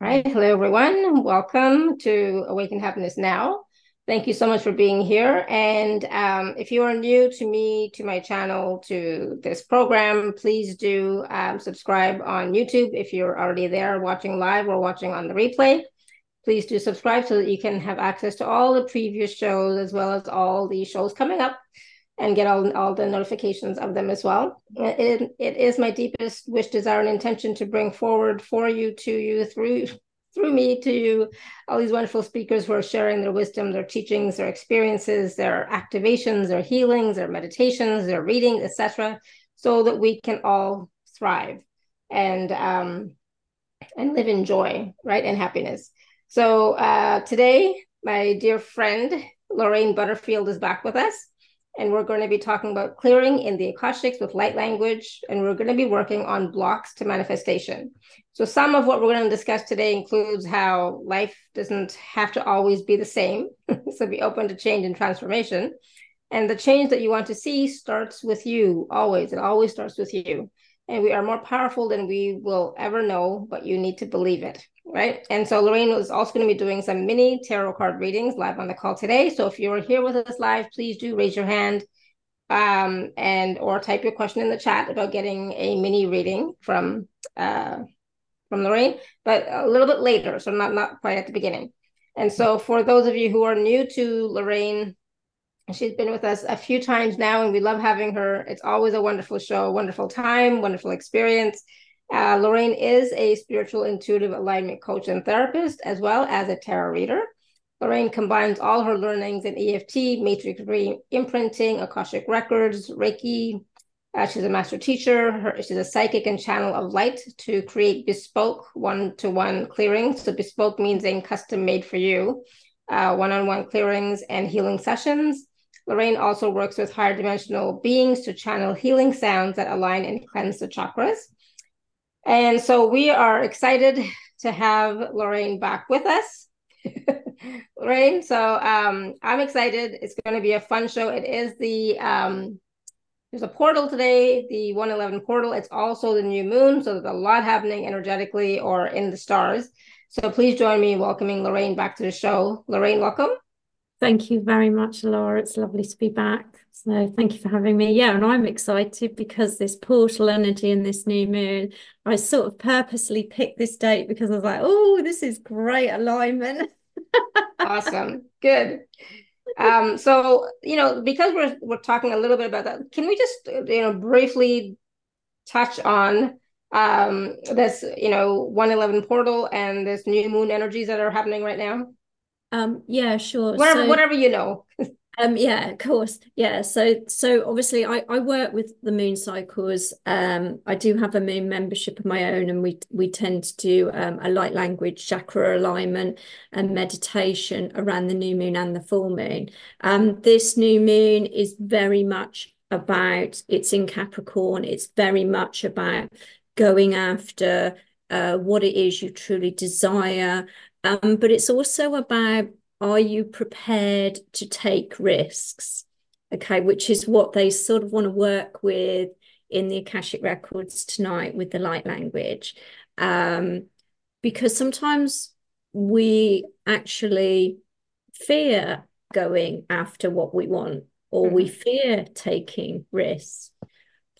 All right. Hello, everyone. Welcome to Awaken Happiness Now. Thank you so much for being here. And um, if you are new to me, to my channel, to this program, please do um, subscribe on YouTube if you're already there watching live or watching on the replay. Please do subscribe so that you can have access to all the previous shows as well as all the shows coming up and get all, all the notifications of them as well. It, it is my deepest wish, desire, and intention to bring forward for you, to you, through through me to you, all these wonderful speakers who are sharing their wisdom, their teachings, their experiences, their activations, their healings, their meditations, their reading, etc., so that we can all thrive and um, and live in joy, right, and happiness. So uh, today, my dear friend Lorraine Butterfield is back with us and we're going to be talking about clearing in the Akashics with light language, and we're going to be working on blocks to manifestation. So, some of what we're going to discuss today includes how life doesn't have to always be the same, so be open to change and transformation. And the change that you want to see starts with you, always. It always starts with you. And we are more powerful than we will ever know, but you need to believe it right? And so Lorraine is also going to be doing some mini tarot card readings live on the call today. So if you're here with us live, please do raise your hand um, and or type your question in the chat about getting a mini reading from uh, from Lorraine, but a little bit later, so not not quite at the beginning. And so for those of you who are new to Lorraine, she's been with us a few times now, and we love having her. It's always a wonderful show, wonderful time, wonderful experience. Uh, Lorraine is a spiritual intuitive alignment coach and therapist, as well as a tarot reader. Lorraine combines all her learnings in EFT, matrix re imprinting, Akashic records, Reiki. Uh, she's a master teacher. Her, she's a psychic and channel of light to create bespoke one to one clearings. So, bespoke means in custom made for you, one on one clearings and healing sessions. Lorraine also works with higher dimensional beings to channel healing sounds that align and cleanse the chakras. And so we are excited to have Lorraine back with us. Lorraine, so um, I'm excited. It's going to be a fun show. It is the um, there's a portal today, the 111 portal. It's also the new moon, so there's a lot happening energetically or in the stars. So please join me in welcoming Lorraine back to the show. Lorraine, welcome. Thank you very much, Laura. It's lovely to be back. So thank you for having me. Yeah, and I'm excited because this portal energy and this new moon, I sort of purposely picked this date because I was like, oh, this is great alignment. awesome. Good. Um, so you know, because we're we're talking a little bit about that, can we just you know briefly touch on um this you know 111 portal and this new moon energies that are happening right now? Um, yeah, sure. Whatever, so, whatever you know. um, yeah, of course. Yeah. So, so obviously, I I work with the moon cycles. Um, I do have a moon membership of my own, and we we tend to do um, a light language chakra alignment and meditation around the new moon and the full moon. Um, this new moon is very much about. It's in Capricorn. It's very much about going after uh, what it is you truly desire, um, but it's also about are you prepared to take risks? Okay, which is what they sort of want to work with in the Akashic Records tonight with the light language. Um, because sometimes we actually fear going after what we want, or mm-hmm. we fear taking risks,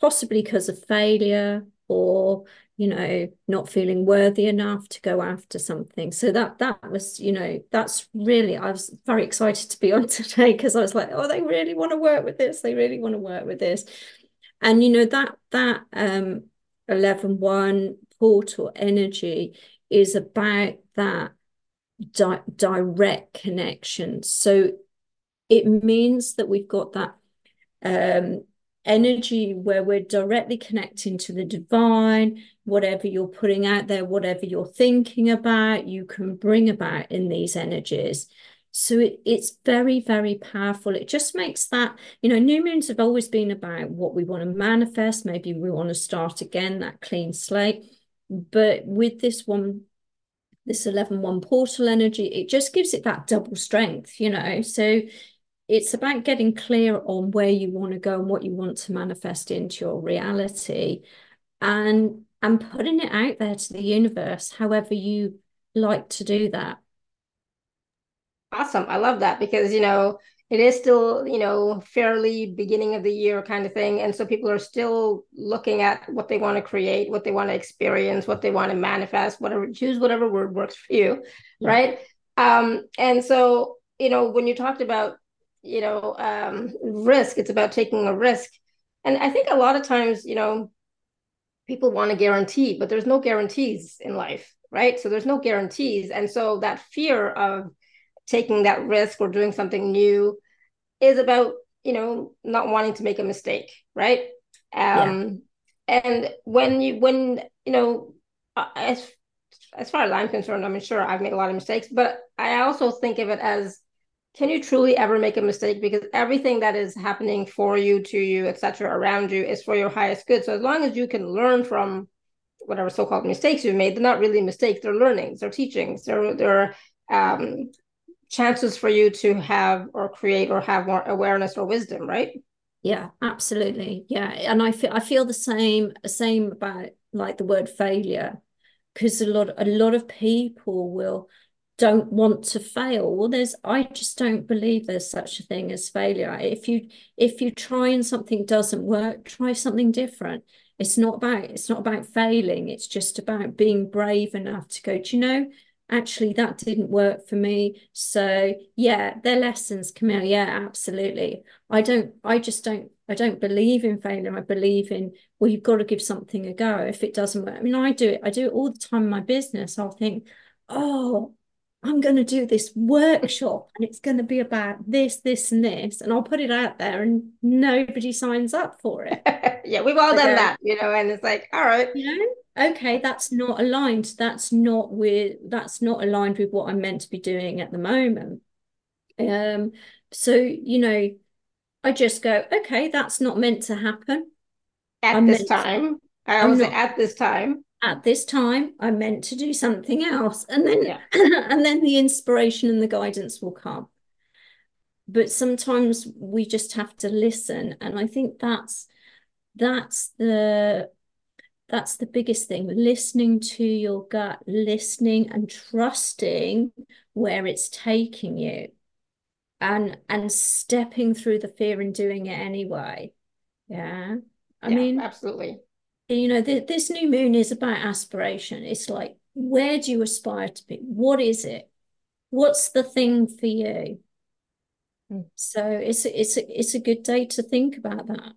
possibly because of failure or you know not feeling worthy enough to go after something. So that that was you know that's really i was very excited to be on today because i was like oh they really want to work with this. They really want to work with this. And you know that that um 11 1 portal energy is about that di- direct connection. So it means that we've got that um energy where we're directly connecting to the divine whatever you're putting out there whatever you're thinking about you can bring about in these energies. So it, it's very very powerful. It just makes that you know new moons have always been about what we want to manifest. Maybe we want to start again that clean slate. But with this one this 11 1 portal energy it just gives it that double strength you know? So it's about getting clear on where you want to go and what you want to manifest into your reality and and putting it out there to the universe however you like to do that. Awesome. I love that because, you know, it is still, you know, fairly beginning of the year kind of thing. And so people are still looking at what they want to create, what they want to experience, what they want to manifest, whatever, choose whatever word works for you. Yeah. Right. Um, and so, you know, when you talked about, you know, um, risk, it's about taking a risk. And I think a lot of times, you know, people want a guarantee, but there's no guarantees in life, right? So there's no guarantees. And so that fear of taking that risk or doing something new is about, you know, not wanting to make a mistake, right? Um, yeah. and when you when you know as as far as I'm concerned, I'm sure I've made a lot of mistakes, but I also think of it as can you truly ever make a mistake? Because everything that is happening for you to you etc around you is for your highest good. So as long as you can learn from whatever so-called mistakes you've made they're not really mistakes they're learnings they're teachings they're, they're um, chances for you to have or create or have more awareness or wisdom right? Yeah absolutely. Yeah and i feel i feel the same same about like the word failure because a lot a lot of people will don't want to fail well there's i just don't believe there's such a thing as failure. If you if you try and something doesn't work try something different. It's not about it's not about failing it's just about being brave enough to go do you know actually that didn't work for me. So yeah they're lessons camille yeah absolutely. I don't i just don't i don't believe in failure. I believe in well you've got to give something a go. If it doesn't work i mean i do it i do it all the time in my business. I'll think oh I'm going to do this workshop and it's going to be about this, this, and this. And I'll put it out there and nobody signs up for it. yeah, we've all done that, you know, and it's like, all right. You know, okay, that's not aligned. That's not with that's not aligned with what I'm meant to be doing at the moment. Um, so you know, I just go, okay, that's not meant to happen. At I'm this time. To, I always say at this time at this time i meant to do something else. And then yeah. and then the inspiration and the guidance will come. But sometimes we just have to listen and i think that's that's the that's the biggest thing listening to your gut listening and trusting where it's taking you and and stepping through the fear and doing it anyway. Yeah. I yeah, mean absolutely you know, the, this new moon is about aspiration. It's like, where do you aspire to be? What is it? What's the thing for you? Hmm. So it's a, it's it's a good day to think about that.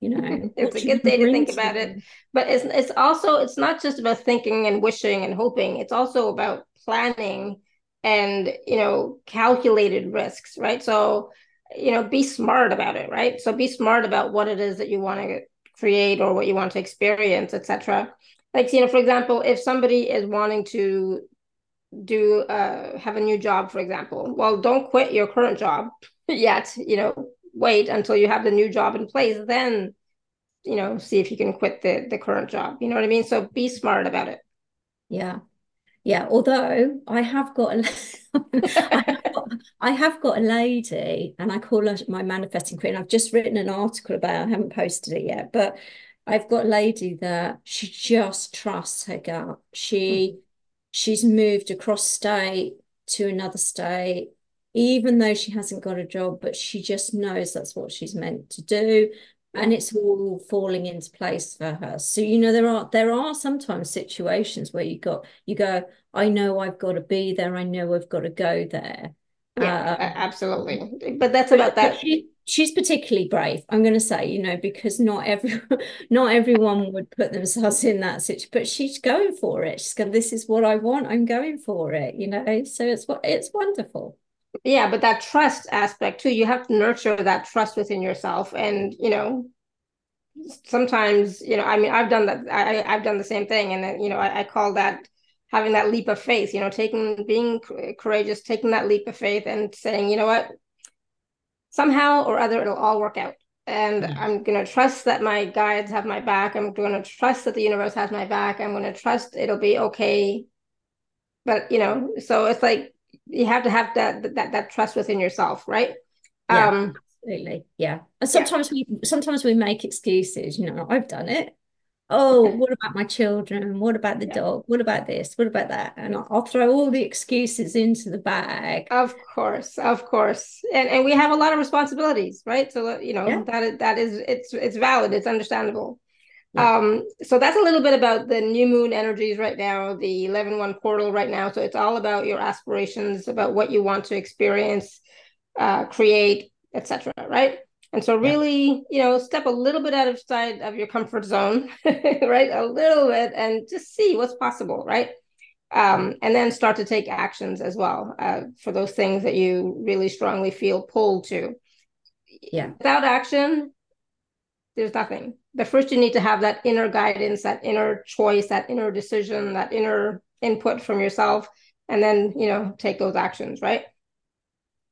You know, it's a good day to think about it. But it's it's also it's not just about thinking and wishing and hoping. It's also about planning and you know calculated risks, right? So you know, be smart about it, right? So be smart about what it is that you want to create or what you want to experience, etc. Like, you know, for example, if somebody is wanting to do uh, have a new job, for example, well, don't quit your current job yet. You know, wait until you have the new job in place, then you know, see if you can quit the the current job. You know what I mean? So be smart about it. Yeah, yeah. Although I have got a, I have got, I have got a lady, and I call her my manifesting queen. I've just written an article about. It. I haven't posted it yet, but I've got a lady that she just trusts her gut. She mm. she's moved across state to another state, even though she hasn't got a job, but she just knows that's what she's meant to do and it's all falling into place for her. So you know there are there are sometimes situations where you got you go i know i've got to be there. I know i've got to go there. Yeah uh, absolutely. But that's about that. she, she's particularly brave i'm going to say you know because not every not everyone would put themselves in that situation but she's going for it. She's going this is what i want. I'm going for it you know? So it's what it's wonderful yeah but that trust aspect too you have to nurture that trust within yourself and you know sometimes you know i mean i've done that I, i've done the same thing and then you know I, I call that having that leap of faith you know taking being courageous taking that leap of faith and saying you know what? Somehow or other it'll all work out. And mm-hmm. i'm going to trust that my guides have my back. I'm going to trust that the universe has my back. I'm going to trust it'll be okay. But you know so it's like you have to have that that that trust within yourself, right? Yeah, um, absolutely. Yeah. And sometimes yeah. we sometimes we make excuses. You know, I've done it. oh, what about my children? What about the yeah. dog? What about this? What about that? And I'll, I'll, throw all the excuses into the bag. Of course, of course, and and we have a lot of responsibilities, right? So you know yeah. that is, that is it's it's valid, it's understandable. Um, so that's a little bit about the new moon energies right now, the 11 1 portal right now. So it's all about your aspirations, about what you want to experience, uh, create, etc. Right. And so really, you know, step a little bit out of side of your comfort zone, right? A little bit and just see what's possible, right? Um, and then start to take actions as well uh, for those things that you really strongly feel pulled to. Yeah. Without action, there's nothing. But first, you need to have that inner guidance, that inner choice, that inner decision, that inner input from yourself, and then, you know, take those actions, right?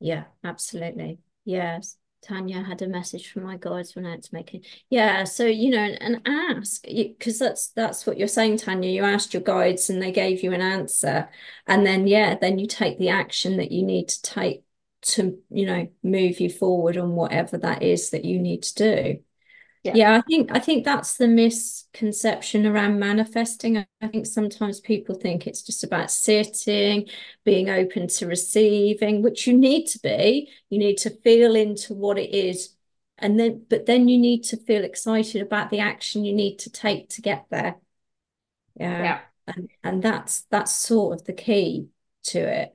Yeah, absolutely. Yes. Tanya had a message from my guides when I had to. Yeah, so you know, and ask because that's that's what you're saying, Tanya. You asked your guides and they gave you an answer, and then yeah, then you take the action that you need to take to you know move you forward on whatever that is that you need to do. Yeah. yeah, I think I think that's the misconception around manifesting. I think sometimes people think it's just about sitting, being open to receiving, which you need to be. You need to feel into what it is. And then but then you need to feel excited about the action you need to take to get there. Yeah. yeah. And and that's that's sort of the key to it.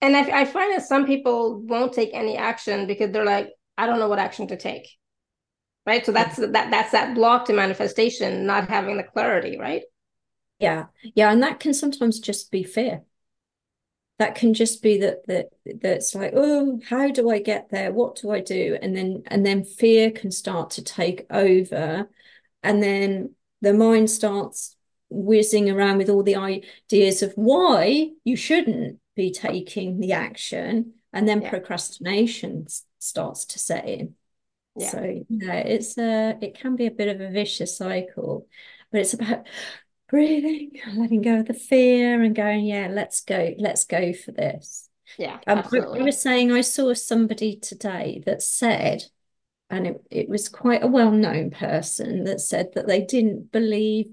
And I, I find that some people won't take any action because they're like, I don't know what action to take right? So that's that that's that block to manifestation not having the clarity right? Yeah. Yeah and that can sometimes just be fear. That can just be that that that's like oh how do i get there? What do i do? And then and then fear can start to take over and then the mind starts whizzing around with all the ideas of why you shouldn't be taking the action and then yeah. procrastination starts to set in yeah. So yeah, it's a it can be a bit of a vicious cycle, but it's about breathing, letting go of the fear, and going, yeah, let's go, let's go for this. Yeah, um, absolutely. I, I was saying I saw somebody today that said, and it, it was quite a well-known person that said that they didn't believe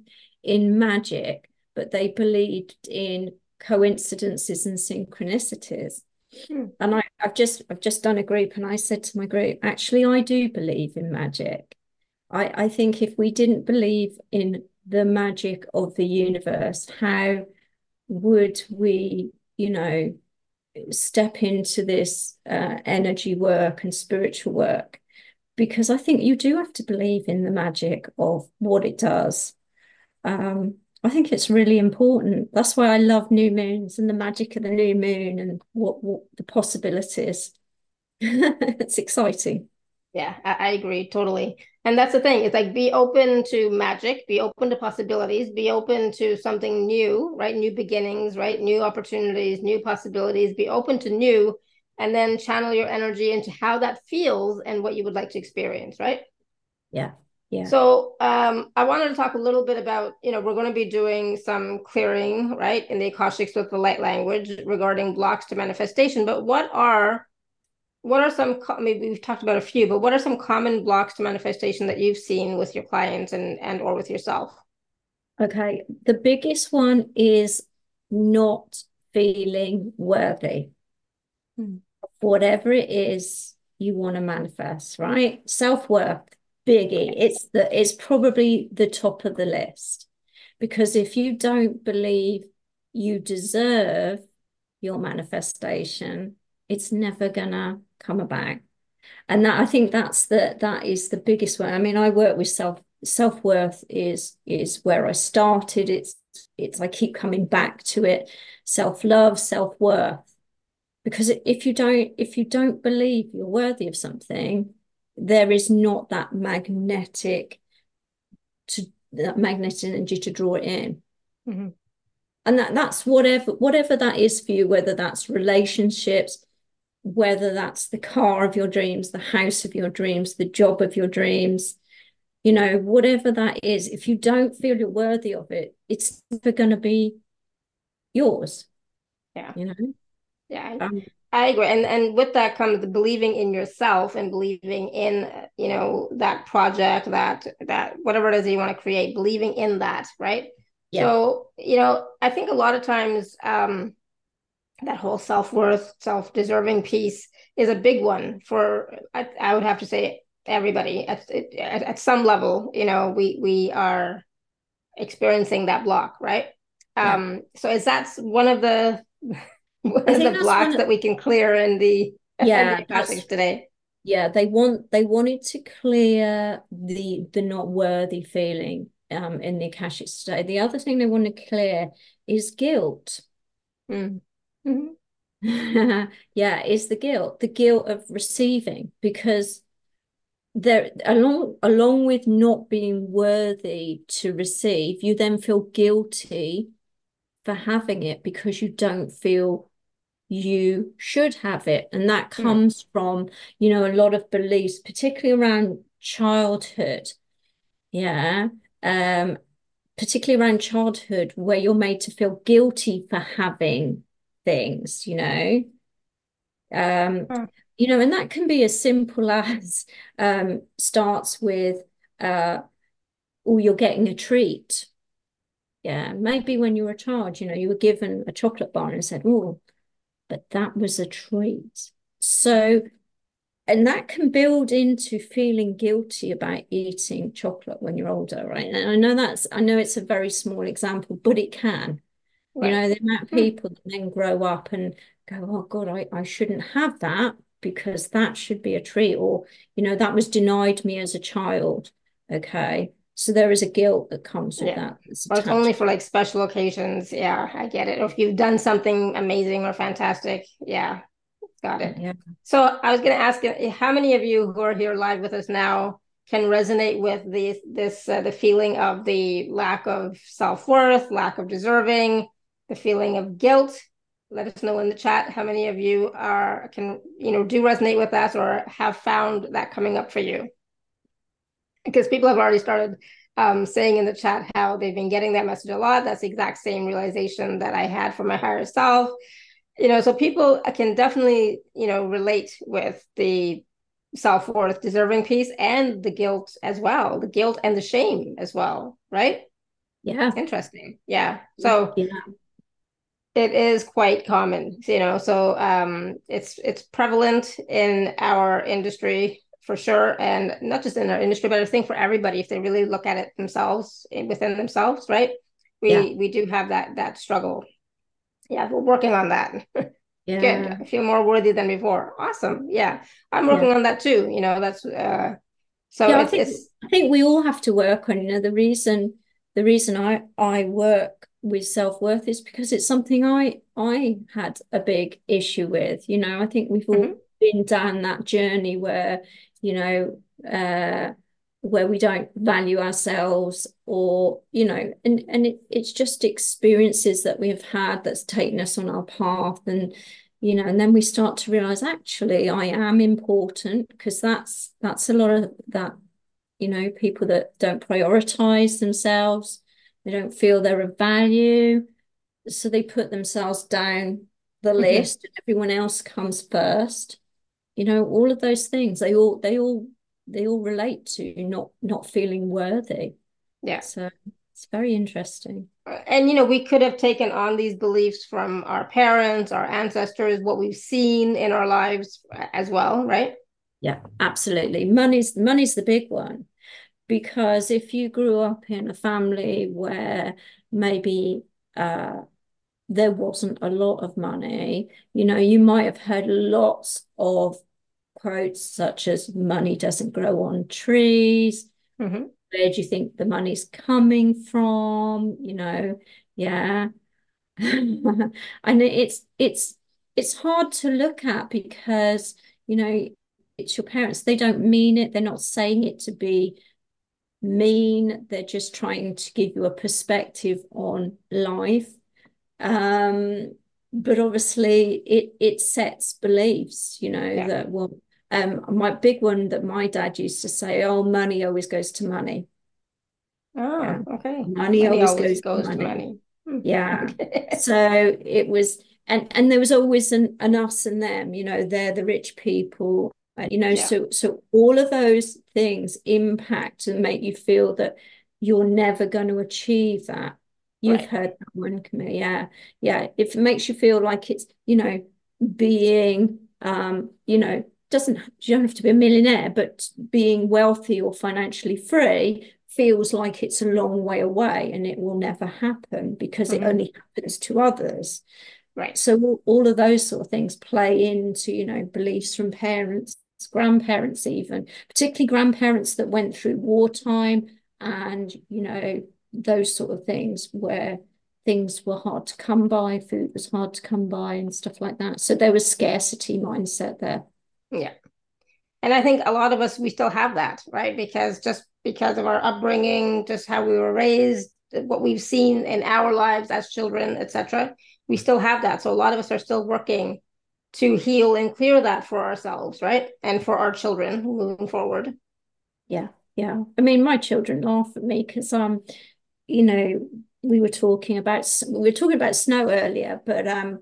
in magic, but they believed in coincidences and synchronicities. Hmm. And I, I've just I've just done a group and I said to my group, actually, I do believe in magic. I, I think if we didn't believe in the magic of the universe, how would we, you know, step into this uh, energy work and spiritual work? Because I think you do have to believe in the magic of what it does. Um, I think it's really important. That's why I love new moons and the magic of the new moon and what, what the possibilities. it's exciting. Yeah, I, I, agree totally. And that's the thing. It's like be open to magic, be open to possibilities, be open to something new, right? New beginnings, right? New opportunities, new possibilities, be open to new, and then channel your energy into how that feels and what you would like to experience, right? Yeah. Yeah. So um, I wanted to talk a little bit about, you know, we're going to be doing some clearing, right, in the Akashics with the light language regarding blocks to manifestation. But what are what are some maybe we've talked about a few, but what are some common blocks to manifestation that you've seen with your clients and and or with yourself? Okay, the biggest one is not feeling worthy. Hmm. Whatever it is you want to manifest, right? Self worth biggie. It's the it's probably the top of the list because if you don't believe you deserve your manifestation, it's never gonna come about. And that I think that's the that is the biggest one. I mean, I work with self self worth is is where I started. It's it's I keep coming back to it. Self love, self worth. Because if you don't if you don't believe you're worthy of something, there is not that magnetic to that magnetic energy to draw it in. Mm-hmm. And that that's whatever whatever that is for you, whether that's relationships, whether that's the car of your dreams, the house of your dreams, the job of your dreams, you know, whatever that is, if you don't feel you're worthy of it, it's never going to be yours. Yeah. You know? Yeah. Um, I agree, and and with that comes the believing in yourself and believing in you know that project, that that whatever it is you want to create, believing in that, right? Yeah. So you know, I think a lot of times um, that whole self worth, self deserving piece is a big one for I, I would have to say everybody at, at at some level. You know, we we are experiencing that block, right? Yeah. Um, so is that one of the what are the blocks of, that we can clear in the yeah passage today? Yeah, they want they wanted to clear the the not worthy feeling um in the Akashic state. The other thing they want to clear is guilt. Mm. Mm-hmm. yeah, is the guilt, the guilt of receiving, because there along along with not being worthy to receive, you then feel guilty for having it because you don't feel you should have it. And that hmm. comes mm. from, you know, a lot of beliefs, particularly around childhood. Yeah. Um, particularly around childhood, where you're made to feel guilty for having things, you know. Um, mm. you know, and that can be as simple as um starts with uh oh, you're getting a treat. Yeah, maybe when you were a child, you know, you were given a chocolate bar and said, Oh, but that was a treat. So, and that can build into feeling guilty about eating chocolate when you're older, right? And I know that's, I know it's a very small example, but it can. Right. You know, the amount of hmm. people that then grow up and go, oh God, I, I shouldn't have that because that should be a treat, or, you know, that was denied me as a child. Okay. So there is a guilt that comes with yeah. that. It's, it's only for like special occasions. Yeah, I get it. Or if you've done something amazing or fantastic. Yeah, got it. Yeah. So I was going to ask how many of you who are here live with us now can resonate with the this uh, the feeling of the lack of self worth, lack of deserving, the feeling of guilt? Let us know in the chat how many of you are can you know do resonate with that or have found that coming up for you because people have already started um, saying in the chat how they've been getting that message a lot. That's the exact same realization that I had for my higher self. You know, so people can definitely, you know, relate with the self worth deserving piece and the guilt as well, the guilt and the shame as well, right? Yeah. Interesting. Yeah. So, yeah. It is quite common, you know. So um, it's it's prevalent in our industry for sure and not just in our industry but i think for everybody if they really look at it themselves eh, within themselves right we yeah. we do have that that struggle yeah we're working on that yeah. good i feel more worthy than before awesome yeah i'm working yeah. on that too you know that's uh so yeah, I think I think we all have to work on you know the reason the reason I I work with self-worth is because it's something I I had a big issue with you know I think we've all mm-hmm. Been down that journey where you know, uh, where we don't value ourselves or, you know, and, and it, it's just experiences that we have had that's taken us on our path. And, you know, and then we start to realize actually I am important because that's that's a lot of that, you know, people that don't prioritize themselves, they don't feel they're of value. So they put themselves down the mm-hmm. list and everyone else comes first you know all of those things they all they all they all relate to not not feeling worthy. Yeah. So it's very interesting. And you know we could have taken on these beliefs from our parents our ancestors what we've seen in our lives as well right? Yeah absolutely. Money's money's the big one. Because if you grew up in a family where maybe uh, there wasn't a lot of money you know you might have heard lots of quotes such as money doesn't grow on trees. Mm-hmm. Where do you think the money's coming from? You know, yeah. and it's it's it's hard to look at because you know it's your parents they don't mean it they're not saying it to be mean they're just trying to give you a perspective on life um but obviously it it sets beliefs you know yeah. that well um, my big one that my dad used to say, "Oh, money always goes to money." Oh, yeah. okay. Money, money always, always, goes, goes to money. To money. Hmm. Yeah. so it was and and there was always an, an us and them you know they're the rich people you know yeah. so so all of those things impact and make you feel that you're never going to achieve that you've right. heard that one Camille. yeah yeah if it makes you feel like it's you know being um you know doesn't you don't have to be a millionaire but being wealthy or financially free feels like it's a long way away and it will never happen because mm-hmm. it only happens to others. Right. So all, all of those sort of things play into you know beliefs from parents grandparents even particularly grandparents that went through wartime and you know those sort of things where things were hard to come by food was hard to come by and stuff like that. So there was scarcity mindset there yeah and i think a lot of us we still have that right because just because of our upbringing just how we were raised what we've seen in our lives as children etc we still have that so a lot of us are still working to heal and clear that for ourselves, right? And for our children moving forward. Yeah, yeah. I mean, my children laugh at me because um, you know, we were talking about we were talking about snow earlier, but um,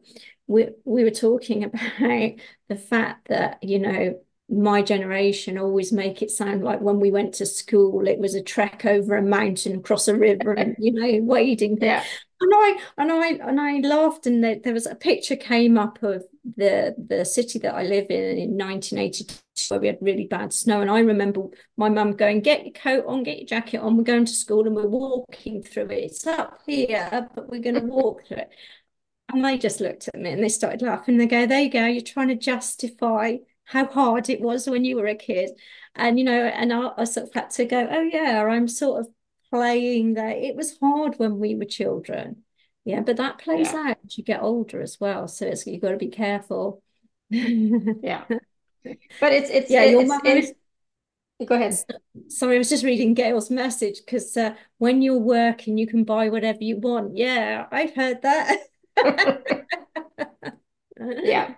we we were talking about the fact that you know my generation always make it sound like when we went to school it was a trek over a mountain across a river and you know wading yeah. And I and I and I laughed and there, there was a picture came up of the the city that I live in in 1982 where we had really bad snow. And I remember my mum going get your coat on get your jacket on. We're going to school and we're walking through it. It's up here but we're going to walk through it and they just looked at me and they started laughing they go there you go you're trying to justify how hard it was when you were a kid. And, you know, and I, I sort of had to go, oh, yeah, I'm sort of playing that. It was hard when we were children. Yeah, but that plays yeah. out as you get older as well. So it's you've got to be careful. yeah. But it's it's yeah, it's, your mum it's, go ahead. Sorry, I was just reading Gail's message because uh, when you're working, you can buy whatever you want. Yeah, I've heard that. yeah.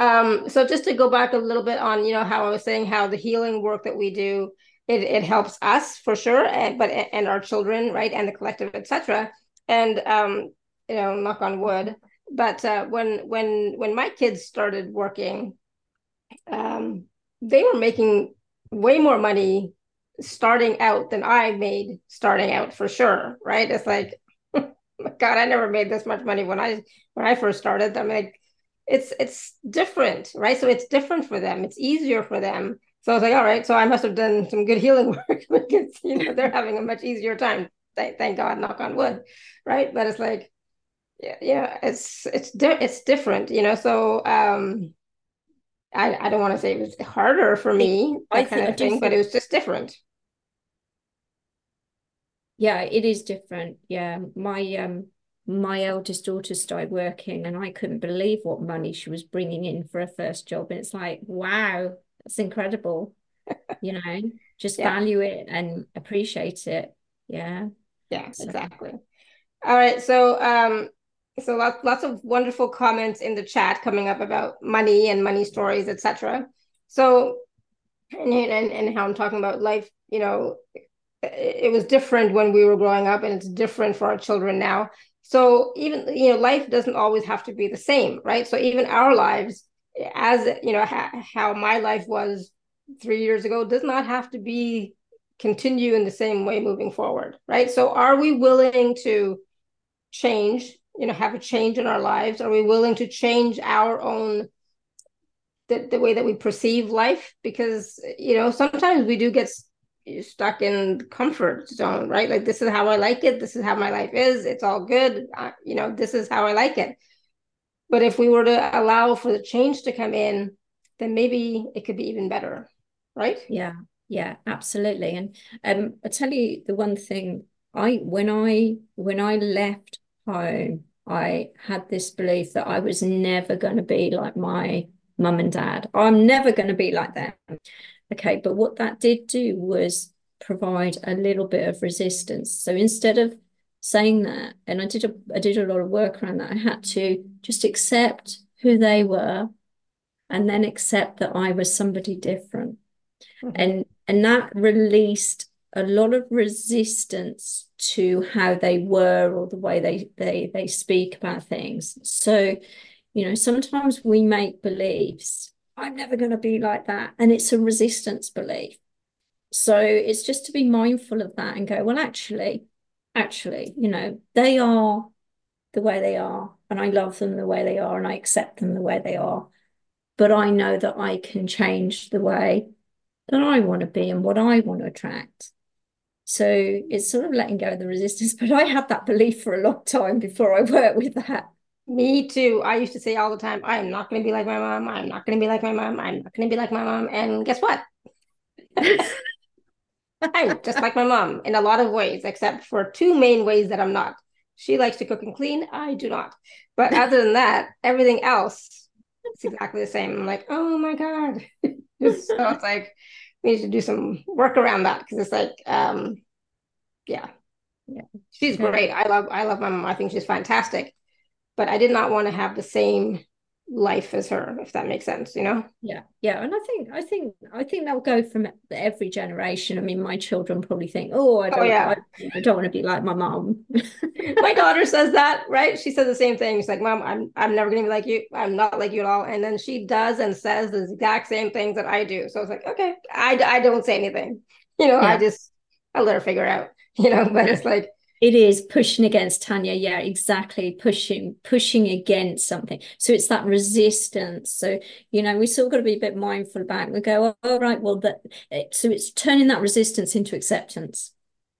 Um, so just to go back a little bit on, you know, how I was saying how the healing work that we do, it, it helps us for sure, and but and our children, right, and the collective, etc. And um, you know, knock on wood. But uh, when when when my kids started working, um, they were making way more money starting out than I made starting out for sure, right? It's like, God, I never made this much money when I when I first started. I'm like it's it's different, right? So it's different for them. It's easier for them. So I was like, all right, so I must have done some good healing work because you know they're having a much easier time. Thank, thank God, knock on wood, right? But it's like, yeah, yeah, it's it's di- it's different, you know. So um, I I don't want to say it was harder for me, that kind of thing, but it was just different. Yeah, it is different. Yeah, my um my eldest daughter started working and I couldn't believe what money she was bringing in for her first job. And it's like, wow, that's incredible. you know, just yeah. value it and appreciate it. Yeah. Yeah, so. exactly. All right. So, um, so lots, lots of wonderful comments in the chat coming up about money and money stories, etc. So, and, and and how I'm talking about life, you know, it was different when we were growing up, and it's different for our children now. So even you know, life doesn't always have to be the same, right? So even our lives, as you know, ha- how my life was three years ago, does not have to be continue in the same way moving forward, right? So are we willing to change? You know, have a change in our lives? Are we willing to change our own the, the way that we perceive life? Because you know, sometimes we do get you're stuck in the comfort zone, right? Like this is how I like it. This is how my life is. It's all good. I, you know, this is how I like it. But if we were to allow for the change to come in, then maybe it could be even better, right? Yeah, yeah, absolutely. And um, I tell you the one thing I when I when I left home, I had this belief that I was never going to be like my mum and dad. I'm never going to be like them. Okay, but what that did do was provide a little bit of resistance. So instead of saying that, and I did a I did a lot of work around that, I had to just accept who they were and then accept that I was somebody different. Mm-hmm. And and that released a lot of resistance to how they were or the way they they they speak about things. So You know, sometimes we make beliefs, I'm never going to be like that. And it's a resistance belief. So it's just to be mindful of that and go, well, actually, actually, you know, they are the way they are, and I love them the way they are, and I accept them the way they are. But I know that I can change the way that I want to be and what I want to attract. So it's sort of letting go of the resistance. But I had that belief for a long time before I worked with that. Me too. I used to say all the time, I'm not going to be like my mom. I'm not going to be like my mom. I'm not going to be like my mom. And guess what? I'm just like my mom in a lot of ways, except for two main ways that I'm not. She likes to cook and clean. I do not. But other than that, everything else, it's exactly the same. I'm like, oh my God. so it's like, we need to do some work around that because it's like, um, yeah. Yeah. She's great. I love I love my mom. I think she's fantastic. But I did not want to have the same life as her if that makes sense you know? Yeah yeah and i think i think i think that'll go from every generation. I mean my children probably think oh i oh, don't oh, yeah. I, I, don't want to be like my mom my daughter says that right? She says the same thing. She's like mom i'm i'm never gonna be like you. I'm not like you at all. And then she does and says the exact same things that i do. So it's like okay i i don't say anything. You know yeah. i just i let her figure out you know? But it's like it is pushing against Tanya. Yeah, exactly. Pushing, pushing against something. So it's that resistance. So, you know, we still got to be a bit mindful about We go, oh, all right, well, that so it's turning that resistance into acceptance.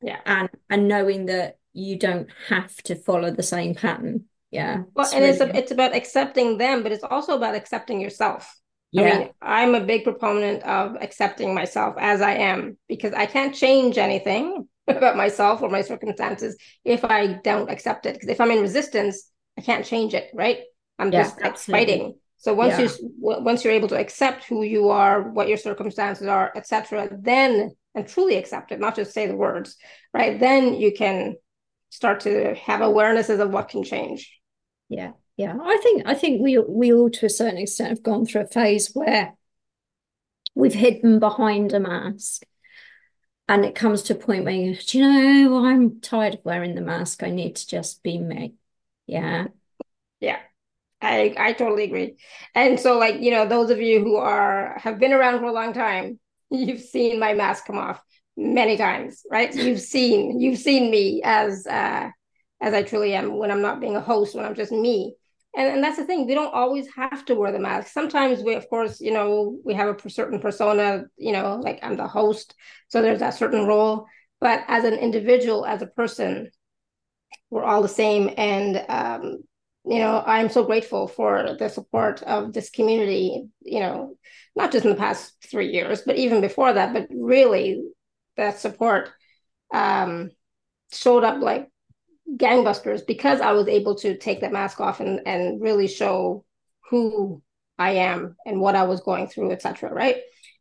Yeah. And and knowing that you don't have to follow the same pattern. Yeah. Well, it's and really it's a, it's about accepting them, but it's also about accepting yourself. Yeah. I mean, I'm a big proponent of accepting myself as I am because I can't change anything about myself or my circumstances if I don't accept it. Because if I'm in resistance, I can't change it, right? I'm yeah, just like fighting. So once yeah. you once you're able to accept who you are, what your circumstances are, etc., then and truly accept it, not just say the words, right? Then you can start to have awarenesses of what can change. Yeah, yeah. I think I think we we all to a certain extent have gone through a phase where we've hidden behind a mask and it comes to a point where you, do you know, I'm tired of wearing the mask. I need to just be me. Yeah. Yeah. I I totally agree. And so like, you know, those of you who are have been around for a long time, you've seen my mask come off many times, right? You've seen you've seen me as uh as I truly am when I'm not being a host, when I'm just me and, and that's the thing we don't always have to wear the mask. Sometimes we of course you know we have a certain persona you know like i'm the host so there's that certain role. But as an individual as a person we're all the same. And um, you know i'm so grateful for the support of this community you know not just in the past three years but even before that but really that support um, showed up like gangbusters because I was able to take that mask off and and really show who I am and what I was going through, etc. Right.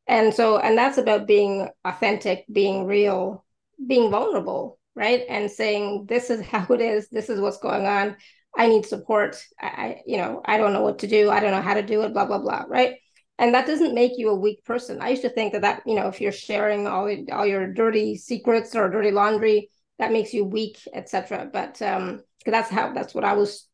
And so, and that's about being authentic, being real, being vulnerable, right? And saying, this is how it is, this is what's going on. I need support. I, you know, I don't know what to do. I don't know how to do it, blah, blah, blah. Right. And that doesn't make you a weak person. I used to think that that, you know, if you're sharing all, all your dirty secrets or dirty laundry, that makes you weak, etc. But um, that's how that's what I was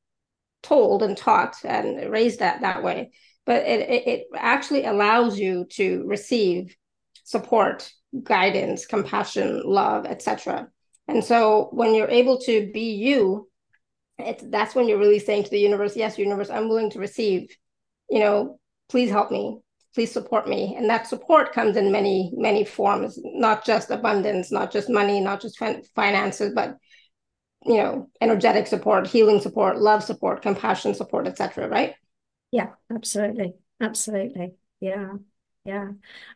told and taught and raised that that way. But it, it, it actually allows you to receive support, guidance, compassion, love, etc. And so when you're able to be you, it's that's when you're really saying to the universe, yes, universe, I'm willing to receive. You know, please help me please support me. And that support comes in many, many forms, not just abundance, not just money, not just fin- finances, but you know, energetic support, healing support, love support, compassion support, etc. Right? Yeah, absolutely, absolutely. Yeah, yeah,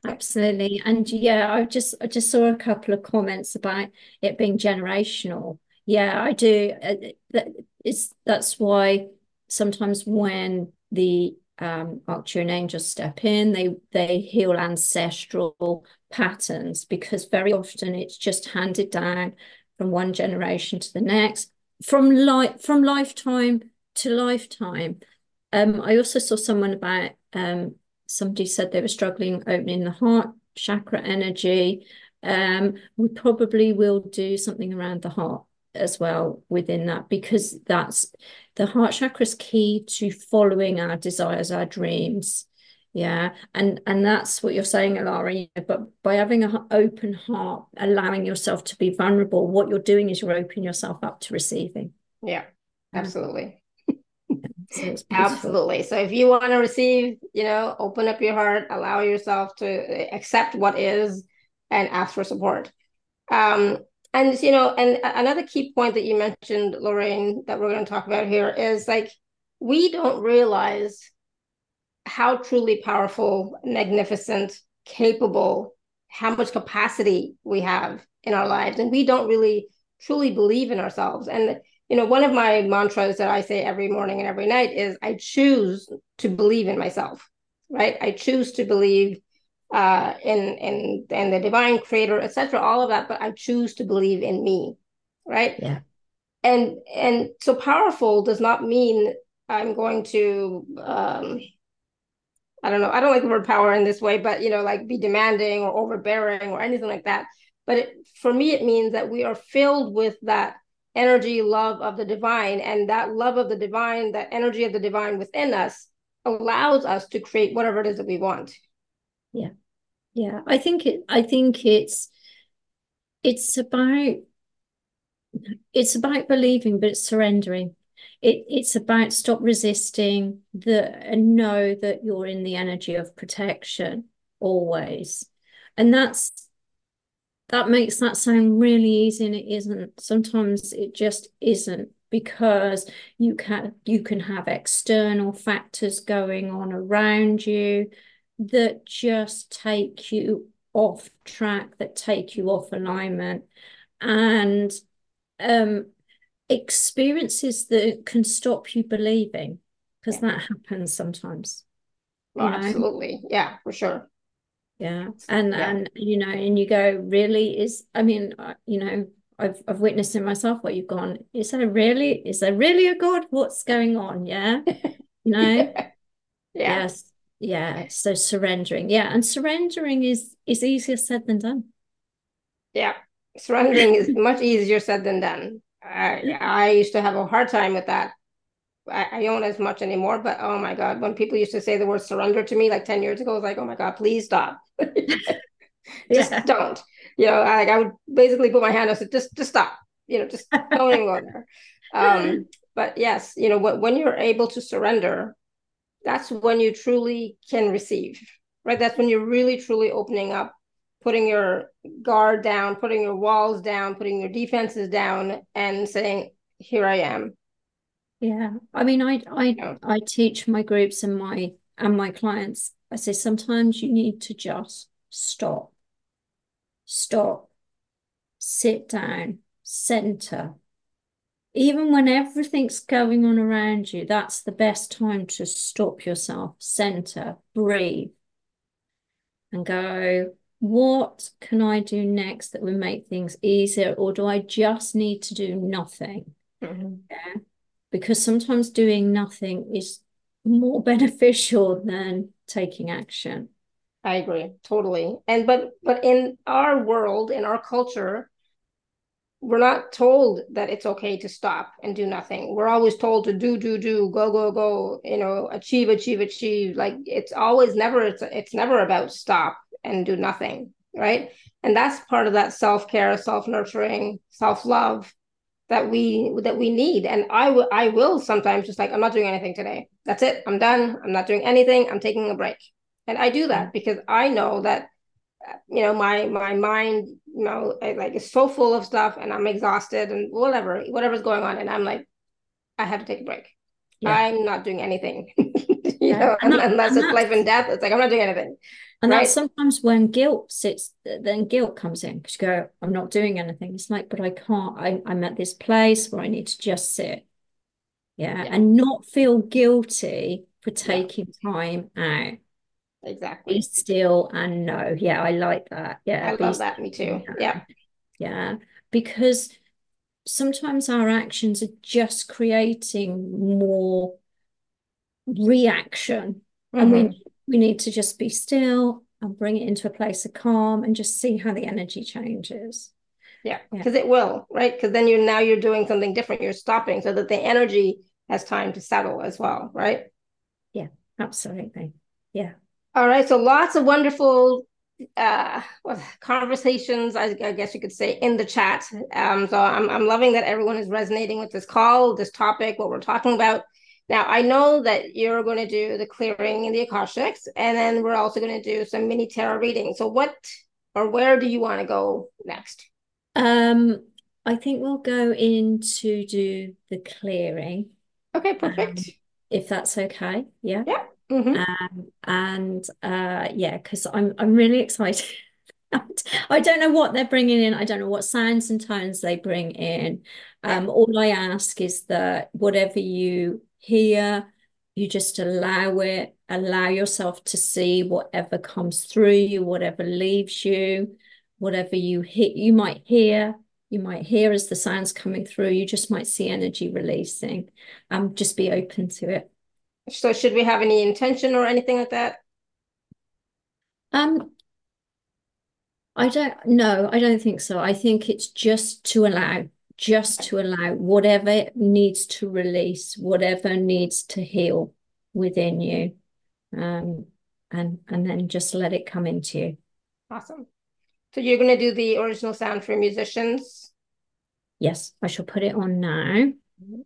absolutely. And yeah, I just I just saw a couple of comments about it being generational. Yeah, I do. Uh, it's that's why sometimes when the um, Arcturian angels step in. They they heal ancestral patterns because very often it's just handed down from one generation to the next, from life from lifetime to lifetime. Um, I also saw someone about um, somebody said they were struggling opening the heart chakra energy. Um, we probably will do something around the heart as well within that because that's the heart chakra is key to following our desires, our dreams. Yeah, and and that's what you're saying, Alara. But by having an open heart, allowing yourself to be vulnerable, what you're doing is you're opening yourself up to receiving. Yeah, absolutely. So absolutely. So if you want to receive, you know, open up your heart, allow yourself to accept what is, and ask for support. Um, and you know, and another key point that you mentioned, Lorraine, that we're going to talk about here is like we don't realize how truly powerful, magnificent, capable, how much capacity we have in our lives, and we don't really truly believe in ourselves. And you know, one of my mantras that I say every morning and every night is I choose to believe in myself, right? I choose to believe uh, in in in the divine creator, etc. All of that, but I choose to believe in me, right? Yeah. And and so powerful does not mean I'm going to um, I don't know. I don't like the word power in this way, but you know, like be demanding or overbearing or anything like that. But it, for me, it means that we are filled with that energy, love of the divine, and that love of the divine, that energy of the divine within us, allows us to create whatever it is that we want. Yeah yeah i think it i think it's it's about it's about believing but it's surrendering. It it's about stop resisting the and know that you're in the energy of protection always. And that's that makes that sound really easy and it isn't. Sometimes it just isn't because you can you can have external factors going on around you that just take you off track, that take you off alignment, and um, experiences that can stop you believing, because yeah. that happens sometimes. Oh, absolutely. Yeah, for sure. Yeah. And yeah. and you know, and you go, really is I mean, uh, you know, I've I've witnessed in myself what you've gone, is there really is there really a God? What's going on? Yeah. You know? yeah. Yes yeah so surrendering. Yeah and surrendering is is easier said than done. Yeah surrendering is much easier said than done. I, I used to have a hard time with that. I, I don't as much anymore but oh my god when people used to say the word surrender to me like 10 years ago I was like oh my god please stop. Just yeah. don't. You know I, I would basically put my hand up and just just stop. You know just don't even go there. Um but yes you know when you're able to surrender that's when you truly can receive, right? That's when you're really, truly opening up, putting your guard down, putting your walls down, putting your defenses down, and saying, Here I am. Yeah. I mean, I I yeah. I teach my groups and my and my clients. I say sometimes you need to just stop. Stop. Sit down, center, even when everything's going on around you, that's the best time to stop yourself, center, breathe, and go, what can I do next that will make things easier? Or do I just need to do nothing? Mm-hmm. Yeah. Because sometimes doing nothing is more beneficial than taking action. I agree totally. And but but in our world, in our culture, we're not told that it's okay to stop and do nothing. We're always told to do, do, do, go, go, go, you know, achieve, achieve, achieve. Like it's always never, it's, it's never about stop and do nothing. Right. And that's part of that self-care, self-nurturing, self-love that we that we need. And I will I will sometimes just like, I'm not doing anything today. That's it. I'm done. I'm not doing anything. I'm taking a break. And I do that mm-hmm. because I know that you know my my mind you know like is so full of stuff and i'm exhausted and whatever whatever's going on and i'm like i have to take a break yeah. i'm not doing anything you yeah. know and unless it's life and death it's like i'm not doing anything and right? that's sometimes when guilt sits then guilt comes in because you go i'm not doing anything it's like but i can't I, i'm at this place where i need to just sit yeah, yeah. and not feel guilty for taking time out exactly be still and know yeah i like that yeah i love that me too yeah yeah because sometimes our actions are just creating more reaction mm-hmm. and we mm-hmm. we need to just be still and bring it into a place of calm and just see how the energy changes Yeah, because yeah. it will, right? Because then you're now you're doing something different. You're stopping so that the energy has time to settle as well, right? Yeah, absolutely. Yeah. All right. So lots of wonderful uh conversations I, I, guess you could say in the chat. Um so I'm, I'm loving that everyone is resonating with this call this topic what we're talking about. Now i know that you're going to do the clearing in the akashics and then we're also going to do some mini tarot reading so what or where do you want to go next? Um i think we'll go in to do the clearing okay perfect. um, if that's okay. Yeah. Yeah Mm-hmm. Um, and uh, yeah, because I'm I'm really excited. I don't know what they're bringing in. I don't know what sounds and tones they bring in. Um, all I ask is that whatever you hear, you just allow it, allow yourself to see whatever comes through you, whatever leaves you, whatever you hit, you might hear, you might hear as the sounds coming through, you just might see energy releasing. Um, just be open to it. So should we have any intention or anything like that? Um, I don't no, I don't think so. I think it's just to allow, just to allow whatever needs to release, whatever needs to heal within you. Um, and and then just let it come into you. Awesome. So you're going to do the original sound for musicians? Yes, I shall put it on now.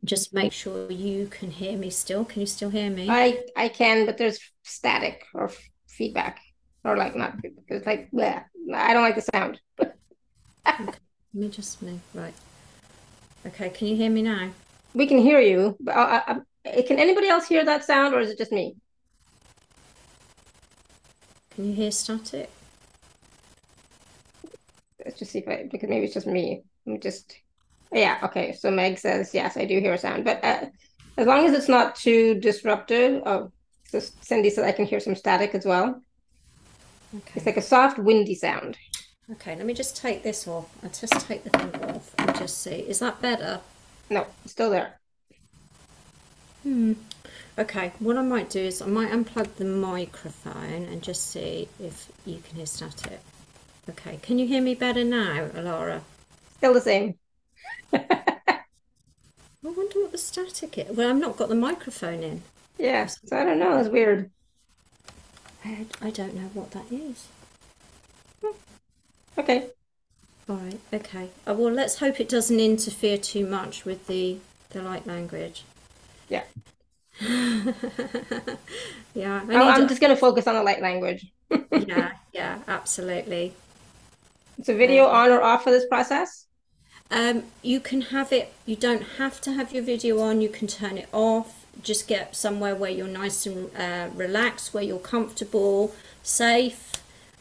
Just make sure you can hear me still. Can you still hear me? I I can, but there's static or feedback, or like not. It's like yeah, I don't like the sound. okay. Let me just move right. Okay, can you hear me now? We can hear you, but I, I, I, can anybody else hear that sound, or is it just me? Can you hear static? Let's just see if I because maybe it's just me. Let me just yeah, okay. So Meg says, yes, I do hear a sound, but uh, as long as it's not too disruptive. Oh, so Cindy says I can hear some static as well. Okay. It's like a soft, windy sound. Okay, let me just take this off. I'll just take the thing off and just see. Is that better? No, still there. Hmm. Okay, what I might do is I might unplug the microphone and just see if you can hear static. Okay, can you hear me better now, Alara? Still the same. I wonder what the static is. Well, I've not got the microphone in. Yeah, so I don't know. It's weird. I, I don't know what that is. Hmm. Okay. All right. Okay. Uh, well, let's hope it doesn't interfere too much with the the light language. Yeah. yeah. I am to... just going to focus on the light language. yeah. Yeah. Absolutely. It's a video um, on or off for this process? Um, you can have it, you don't have to have your video on, you can turn it off. Just get somewhere where you're nice and uh, relaxed, where you're comfortable, safe.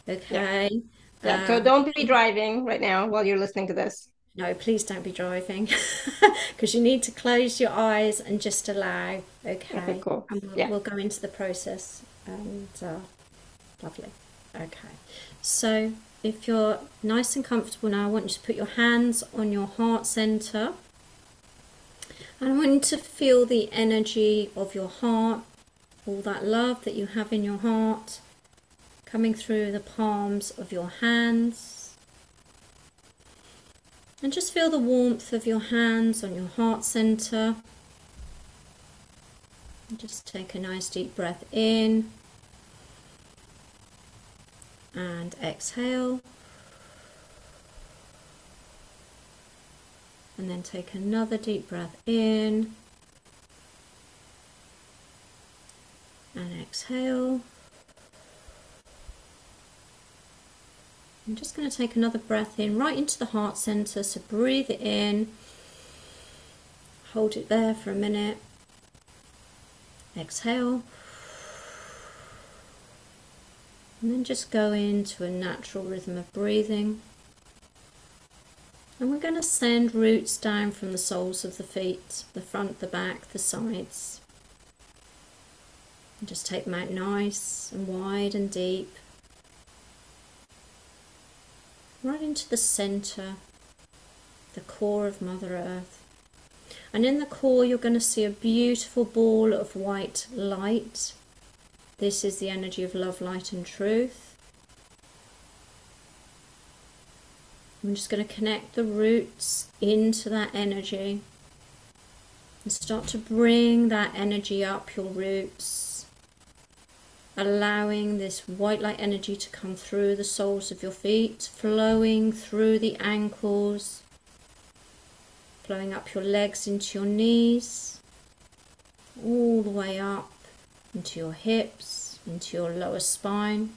Okay. Yeah. yeah. Um, so don't be driving right now while you're listening to this. No, please don't be driving because you need to close your eyes and just allow. Okay. okay cool. And we'll, yeah. we'll go into the process. And uh, lovely. Okay. So if you're nice and comfortable now, I want you to put your hands on your heart center. And I want you to feel the energy of your heart, all that love that you have in your heart coming through the palms of your hands. And just feel the warmth of your hands on your heart center. And just take a nice deep breath in and exhale. And then take another deep breath in and exhale. I'm just going to take another breath in right into the heart center. So breathe it in, hold it there for a minute, exhale. And then just go into a natural rhythm of breathing. And we're going to send roots down from the soles of the feet, the front, the back, the sides. And just take them out nice and wide and deep. Right into the center, the core of Mother Earth. And in the core, you're going to see a beautiful ball of white light this is the energy of love, light, and truth. I'm just going to connect the roots into that energy and start to bring that energy up your roots, allowing this white light energy to come through the soles of your feet, flowing through the ankles, flowing up your legs into your knees, all the way up into your hips, into your lower spine.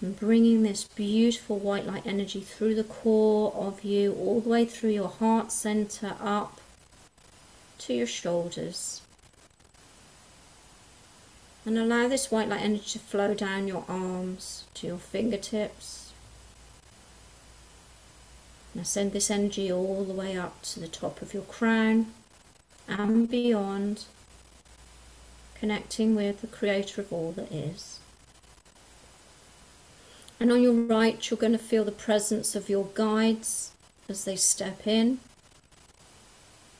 And bringing this beautiful white light energy through the core of you, all the way through your heart center, up to your shoulders. And allow this white light energy to flow down your arms to your fingertips. Now send this energy all the way up to the top of your crown and beyond, connecting with the creator of all that is. And on your right, you're going to feel the presence of your guides as they step in.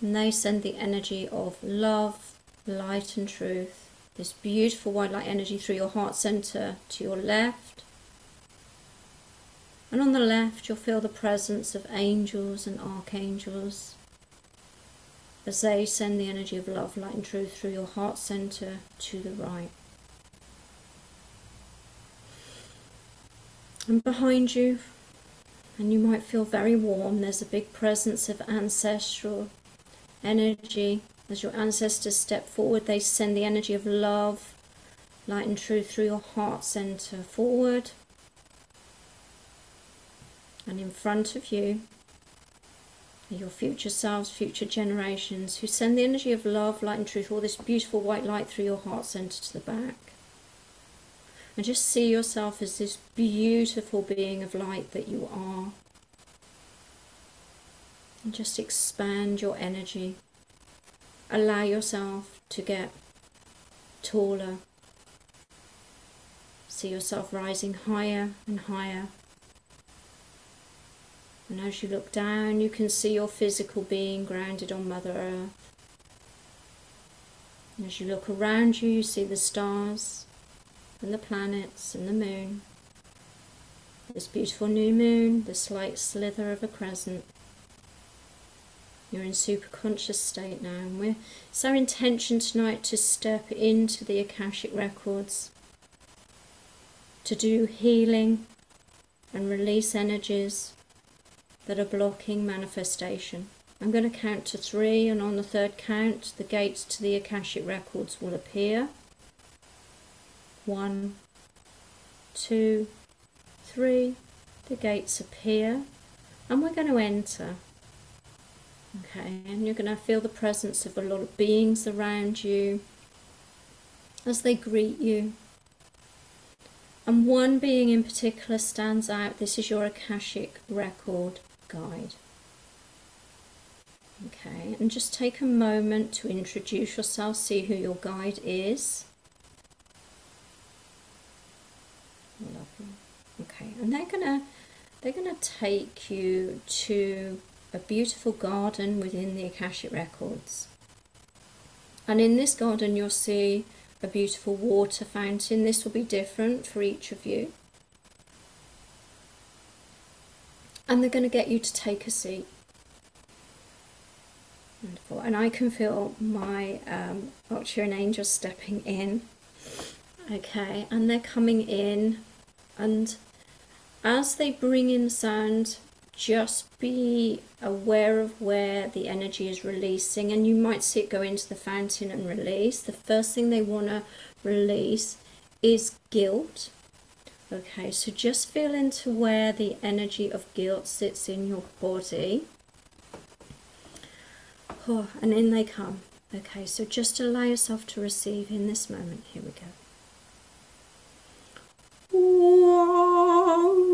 And they send the energy of love, light, and truth, this beautiful white light energy through your heart center to your left. And on the left, you'll feel the presence of angels and archangels as they send the energy of love, light, and truth through your heart center to the right. And behind you, and you might feel very warm, there's a big presence of ancestral energy. As your ancestors step forward, they send the energy of love, light, and truth through your heart center forward. And in front of you, your future selves, future generations, who send the energy of love, light, and truth, all this beautiful white light through your heart center to the back. And just see yourself as this beautiful being of light that you are. And just expand your energy. Allow yourself to get taller. See yourself rising higher and higher. And as you look down, you can see your physical being grounded on Mother Earth. And as you look around you, you see the stars and the planets and the moon. This beautiful new moon, the slight slither of a crescent. You're in super conscious state now, and we're, it's our intention tonight to step into the Akashic records, to do healing and release energies that are blocking manifestation. I'm going to count to three, and on the third count, the gates to the Akashic records will appear. One, two, three. The gates appear, and we're going to enter. Okay, and you're going to feel the presence of a lot of beings around you as they greet you. And one being in particular stands out. This is your Akashic record guide. Okay, and just take a moment to introduce yourself, see who your guide is. Okay, and they're gonna they're gonna take you to a beautiful garden within the Akashic Records. And in this garden you'll see a beautiful water fountain. This will be different for each of you. And they're going to get you to take a seat. Wonderful. And I can feel my um, Archean angels stepping in. Okay, and they're coming in, and as they bring in sound, just be aware of where the energy is releasing, and you might see it go into the fountain and release. The first thing they want to release is guilt Okay, so just feel into where the energy of guilt sits in your body. Oh, and in they come. Okay, so just allow yourself to receive in this moment. Here we go. I'm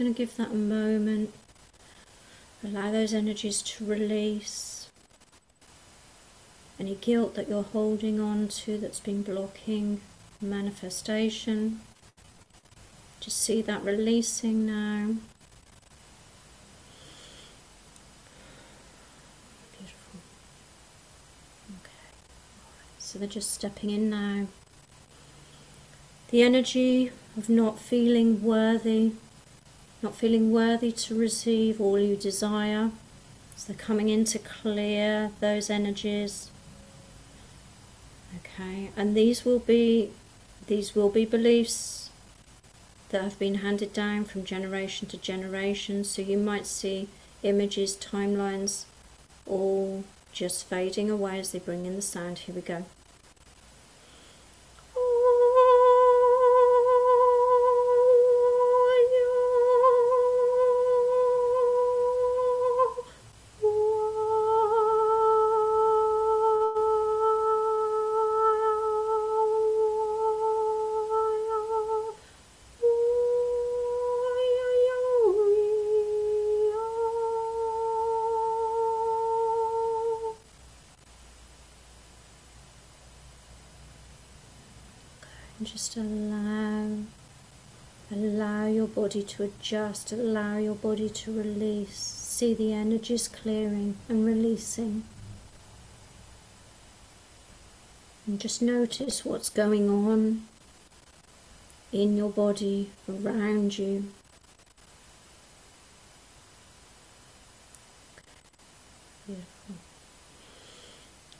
going to give that a moment. Allow those energies to release. Any guilt that you're holding on to that's been blocking manifestation. Just see that releasing now. Beautiful. Okay. So they're just stepping in now. The energy of not feeling worthy, not feeling worthy to receive all you desire. So coming in to clear those energies. Okay, and these will be these will be beliefs that have been handed down from generation to generation. So you might see images, timelines, all just fading away as they bring in the sound. Here we go. Just allow allow your body to adjust allow your body to release. See the energies clearing and releasing. And just notice what's going on in your body around you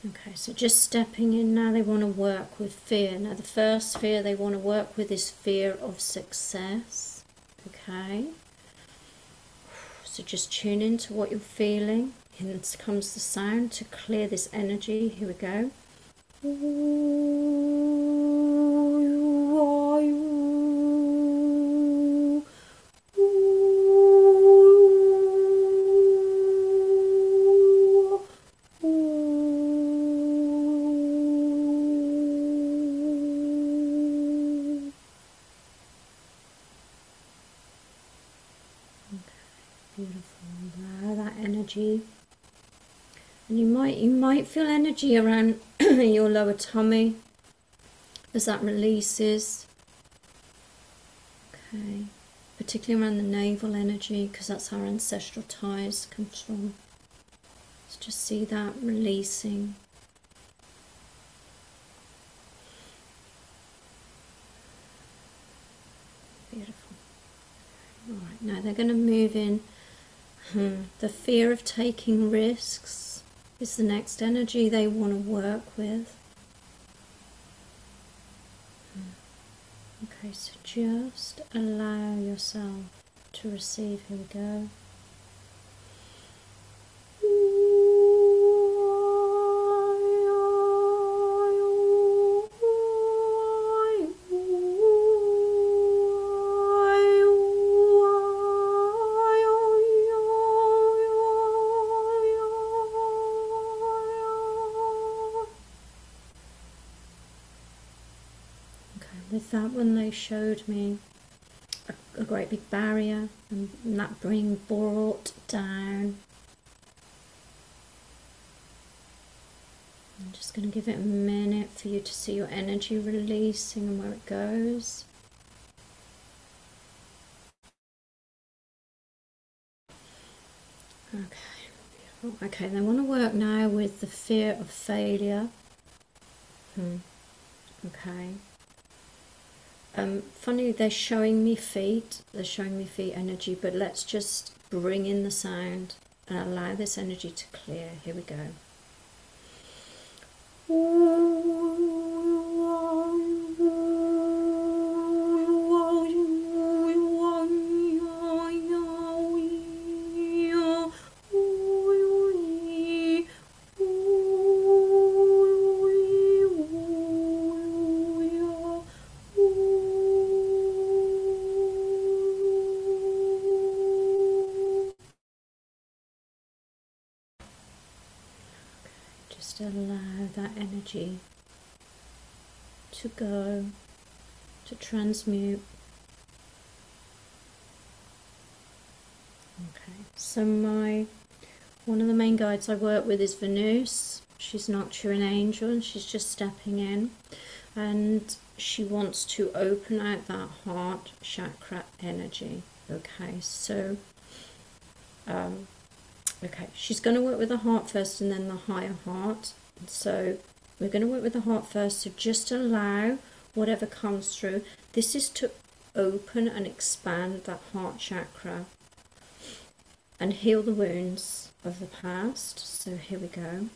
Okay, so just stepping in now, they want to work with fear. Now, the first fear they want to work with is fear of success. Okay, so just tune into what you're feeling. Here comes the sound to clear this energy. Here we go. Energy around your lower tummy as that releases. Okay, particularly around the navel energy because that's our ancestral ties comes from. Let's just see that releasing. Beautiful. All right, now they're going to move in Hmm. The fear of taking risks is the next energy they want to work with. Hmm. Okay, so just allow yourself to receive. Here we go. That when they showed me a, a great big barrier and, that being brought down. I'm just going to give it a minute for you to see your energy releasing and where it goes. Okay. Okay, they want to work now with the fear of failure. Hmm. Okay. Um, funny, they're showing me feet, they're showing me feet energy, but let's just bring in the sound and allow this energy to clear. Here we go. allow go, to transmute. Okay, so my one of the main guides I work with is Venus. She's not your an angel and she's just stepping in and she wants to open out that heart chakra energy. Okay, so um, okay, she's going to work with the heart first and then the higher heart. So we're going to work with the heart first. So just allow whatever comes through. This is to open and expand that heart chakra and heal the wounds of the past. So here we go.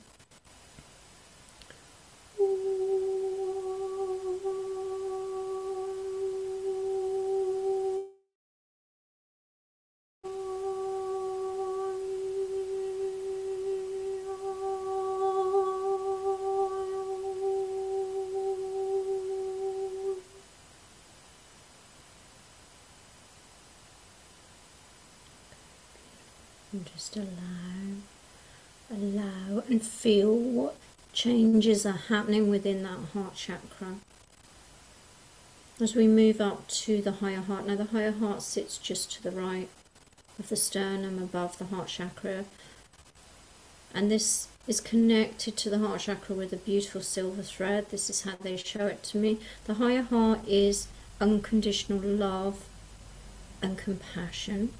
Allow, allow and feel what changes are happening within that heart chakra. As we move up to the higher heart, now the higher heart sits just to the right of the sternum above the heart chakra, and this is connected to the heart chakra with a beautiful silver thread. This is how they show it to me. The higher heart is unconditional love and compassion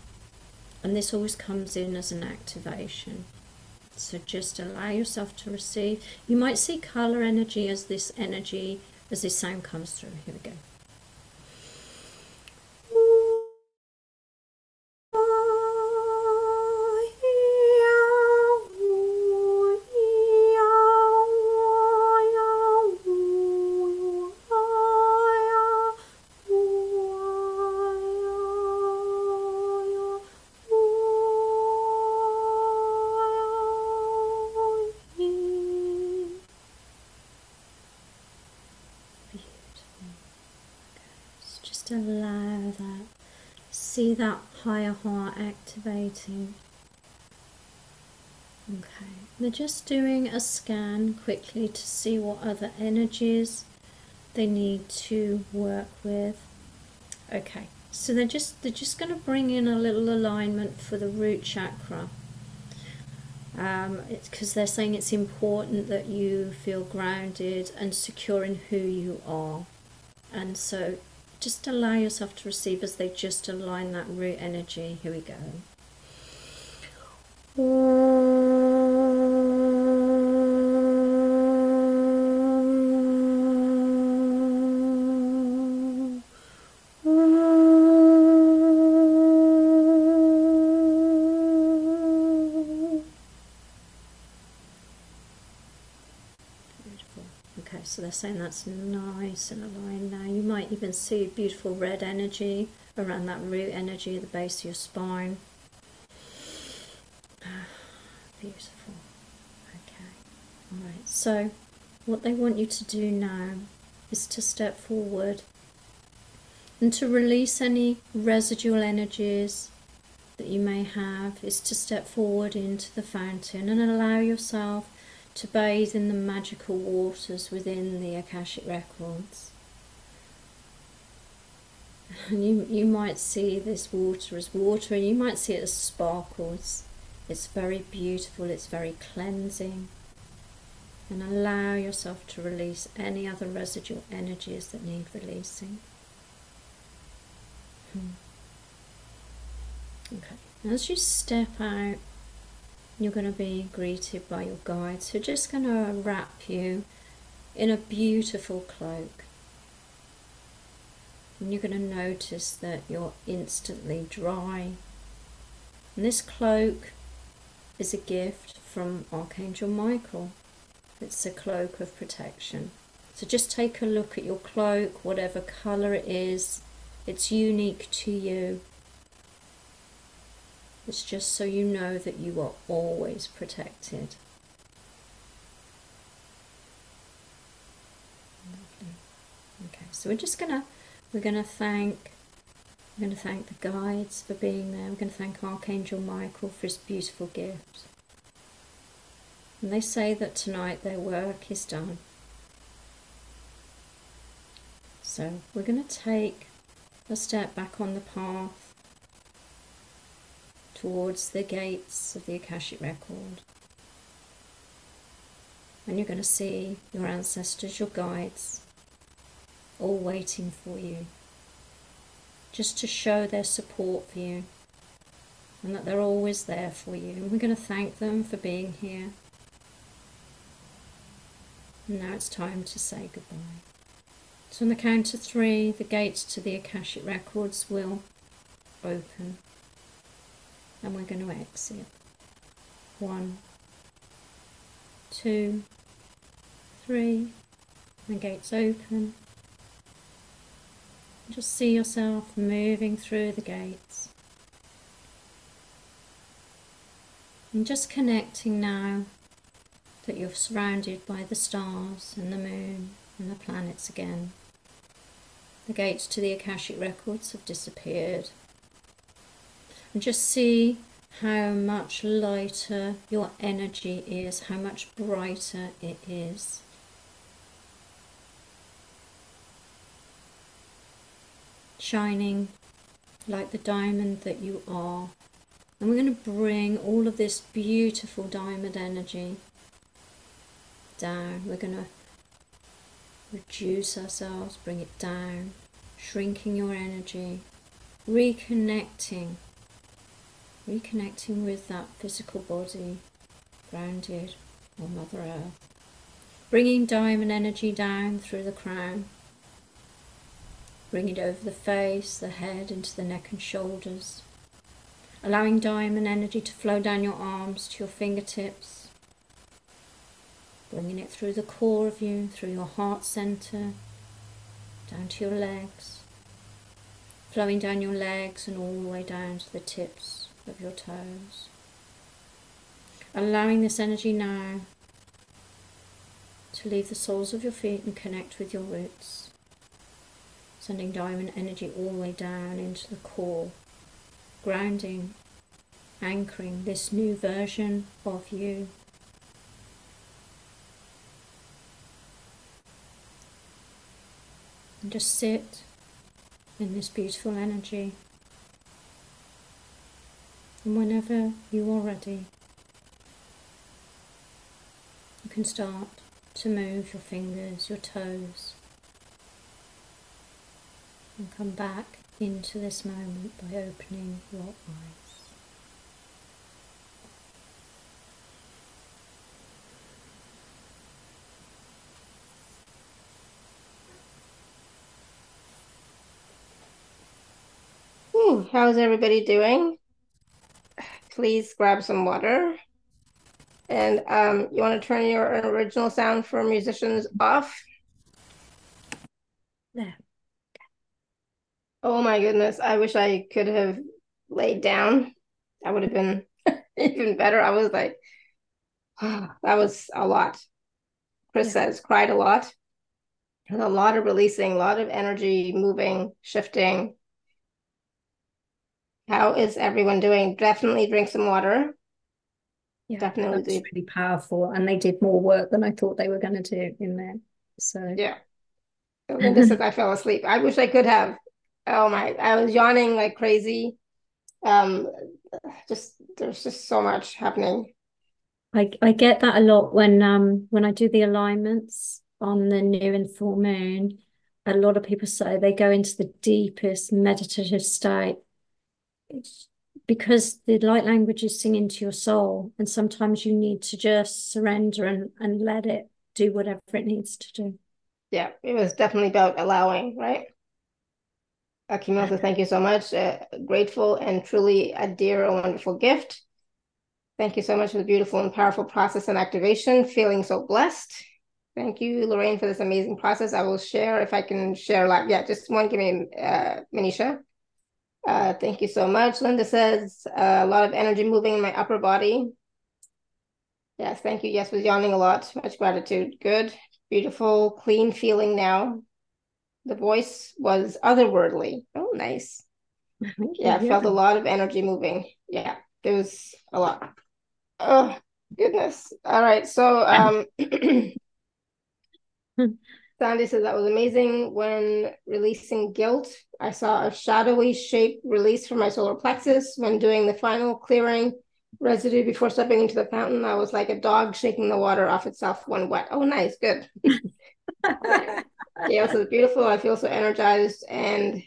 and this always comes in as an activation. So just allow yourself to receive. You might see color energy as this energy, as this sound comes through. Here we go. Higher heart activating. Okay, they're just doing a scan quickly to see what other energies they need to work with. Okay, so they're just they're just going to bring in a little alignment for the root chakra. Um, because they're saying it's important that you feel grounded and secure in who you are, and so just allow yourself to receive as they just align that root energy. Here we go. They're saying that's nice and aligned now. You might even see beautiful red energy around that root energy at the base of your spine. Ah, beautiful. Okay. Alright, so what they want you to do now is to step forward and to release any residual energies that you may have is to step forward into the fountain and allow yourself to bathe in the magical waters within the Akashic Records. And you, you might see this water as water, and you might see it as sparkles. It's very beautiful, it's very cleansing. And allow yourself to release any other residual energies that need releasing. Hmm. Okay, as you step out you're going to be greeted by your guides who are just going to wrap you in a beautiful cloak. And you're going to notice that you're instantly dry. And this cloak is a gift from Archangel Michael. It's a cloak of protection. So just take a look at your cloak, whatever colour it is, it's unique to you. It's just so you know that you are always protected. Okay, so we're just gonna we're gonna thank we're gonna thank the guides for being there. We're gonna thank Archangel Michael for his beautiful gift. And they say that tonight their work is done. So we're going to take a step back on the path towards the gates of the Akashic record. And you're going to see your ancestors, your guides, all waiting for you, just to show their support for you and that they're always there for you. And we're going to thank them for being here. And now it's time to say goodbye. So on the count of three, the gates to the Akashic Records will open. And we're going to exit. One, two, three. The gates open. Just see yourself moving through the gates. And just connecting now that you're surrounded by the stars and the moon and the planets again. The gates to the Akashic records have disappeared. And just see how much lighter your energy is, how much brighter it is. Shining like the diamond that you are. And we're going to bring all of this beautiful diamond energy down. We're going to reduce ourselves, bring it down, shrinking your energy, reconnecting, reconnecting with that physical body, grounded on Mother Earth, bringing diamond energy down through the crown, bringing it over the face, the head, into the neck and shoulders, allowing diamond energy to flow down your arms to your fingertips, bringing it through the core of you, through your heart center, down to your legs, flowing down your legs and all the way down to the tips of your toes. Allowing this energy now to leave the soles of your feet and connect with your roots. Sending diamond energy all the way down into the core, grounding, anchoring this new version of you and just sit in this beautiful energy. And whenever you are ready, you can start to move your fingers, your toes, and come back into this moment by opening your eyes. Hmm, how's everybody doing? Please grab some water. And um, you want to turn your original sound for musicians off? Yeah. Oh my goodness. I wish I could have laid down. That would have been even better. I was like, oh, that was a lot. Chris yeah. says, cried a lot. And a lot of releasing, a lot of energy moving, shifting. How is everyone doing? Definitely drink some water. Yeah, definitely. That's really powerful. And they did more work than I thought they were going to do in there. So, yeah. Linda says I fell asleep. I wish I could have. Oh my, I was yawning like crazy. Um, just there's just so much happening. I I get that a lot when um when I do the alignments on the new and full moon. A lot of people say they go into the deepest meditative state because the light language is singing to your soul and sometimes you need to just surrender and, and let it do whatever it needs to do yeah it was definitely about allowing right Akimoto, thank you so much. Uh, grateful and truly a dear, a wonderful gift. Thank you so much for the beautiful and powerful process and activation. Feeling so blessed. Thank you, Lorraine, for this amazing process. I will share if I can share. Like, yeah, just one. Give me, uh, Manisha. Uh, thank you so much. Linda says uh, a lot of energy moving in my upper body. Yes, thank you. Yes, was yawning a lot. Much gratitude. Good, beautiful, clean feeling now. The voice was otherworldly. Oh, nice. yeah, I felt a lot of energy moving. Yeah, there was a lot. Oh, goodness. All right. So, um, Sandy says that was amazing. When releasing guilt, I saw a shadowy shape release from my solar plexus. When doing the final clearing residue before stepping into the fountain, I was like a dog shaking the water off itself when wet. Oh, nice, good. yeah, so beautiful. I feel so energized and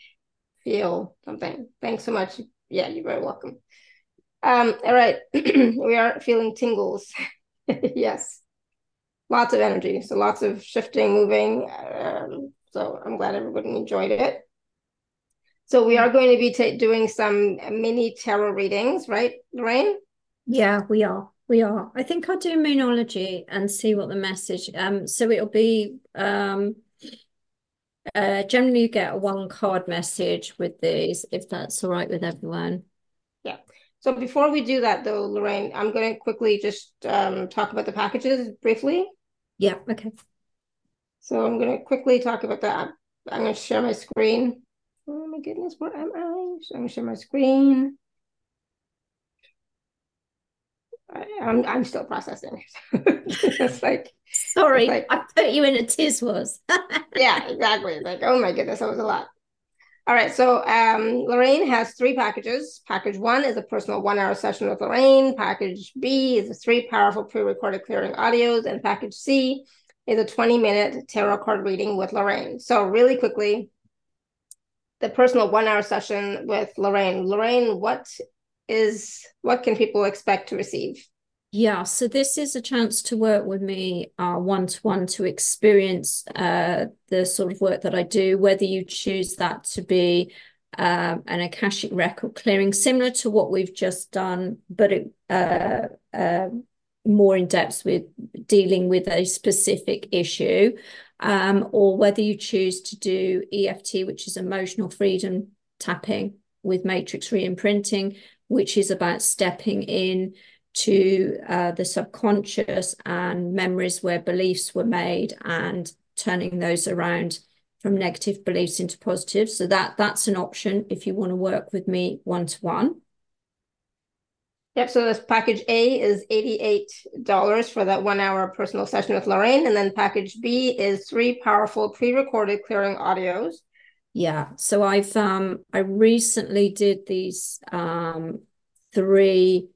feel something. Thanks so much. Yeah, you're very welcome. Um, all right, we are feeling tingles. yes, lots of energy. So lots of shifting, moving. Um, so I'm glad everybody enjoyed it. So we are going to be doing some mini tarot readings, right, Lorraine? Yeah, we are. We are. I think I'll do Moonology and see what the message. Um, so it'll be um, uh, generally you get a one card message with these, if that's all right with everyone. Yeah. So before we do that, though, Lorraine, I'm going to quickly just um, talk about the packages briefly. Yeah. Okay. So I'm going to quickly talk about that. I'm going to share my screen. Oh my goodness, where am I? So I'm to share my screen. I, am I'm, I'm still processing. it's like sorry, it's like, I put you in a tiz was. yeah, exactly. like, oh my goodness, that was a lot. All right, so um, Lorraine has three packages. Package one is a personal one-hour session with Lorraine. Package B is a three powerful pre-recorded clearing audios, and package C is a 20-minute tarot card reading with Lorraine. So really quickly, the personal one-hour session with Lorraine. Lorraine, what is what can people expect to receive? Yeah, so this is a chance to work with me one to one to experience uh, the sort of work that I do, whether you choose that to be um, an Akashic record clearing, similar to what we've just done, but it, uh, uh, more in depth with dealing with a specific issue, um, or whether you choose to do EFT, which is emotional freedom tapping with matrix re-imprinting, which is about stepping in to uh, the subconscious and memories where beliefs were made and turning those around from negative beliefs into positive. So that that's an option if you want to work with me one to one. Yep. So this package A is $88 for that one hour personal session with Lorraine. And then package B is three powerful pre-recorded clearing audios yeah. So I've um I recently did these um three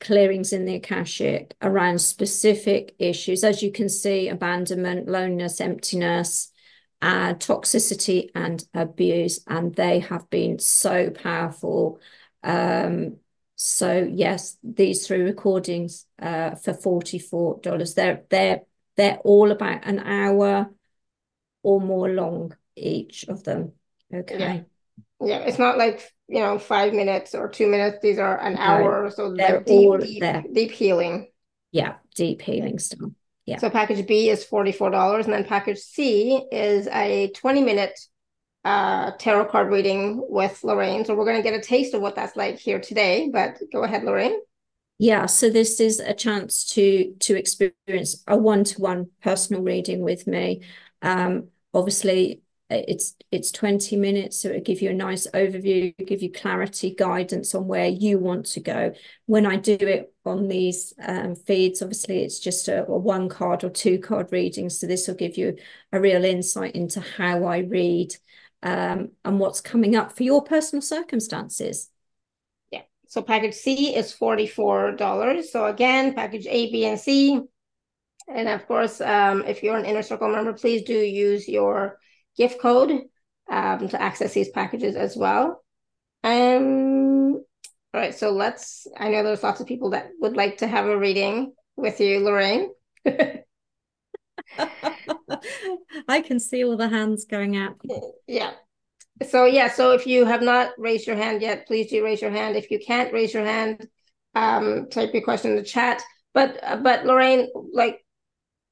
clearings in the Akashic around specific issues. As you can see, abandonment, loneliness, emptiness, uh, toxicity, and abuse. And they have been so powerful. Um, so yes, these three recordings uh, for $44. They're they're they're all about an hour or more long each of them. Okay. Yeah. yeah. It's not like, you know, five minutes or two minutes. These are an hour. Or so they're, deep, deep, there. deep healing. Yeah. Deep healing stuff. Yeah. So package B is $44. And then package C is a 20 minute uh, tarot card reading with Lorraine. So we're going to get a taste of what that's like here today. But go ahead, Lorraine. Yeah, so this is a chance to to experience a one-to-one personal reading with me. Um, obviously, it's it's 20 minutes so it'll give you a nice overview give you clarity guidance on where you want to go when i do it on these um, feeds obviously it's just a, a, one card or two card reading so this will give you a real insight into how i read um, and what's coming up for your personal circumstances. Yeah. So package c is $44 so again package a b and c. And of course um, if you're an inner circle member please do use your gift code um, to access these packages as well. Um, all right, so let's, I know there's lots of people that would like to have a reading with you, Lorraine. I can see all the hands going up. Yeah. So yeah, so if you have not raised your hand yet, please do raise your hand. If you can't raise your hand, um, type your question in the chat. But uh, but Lorraine, like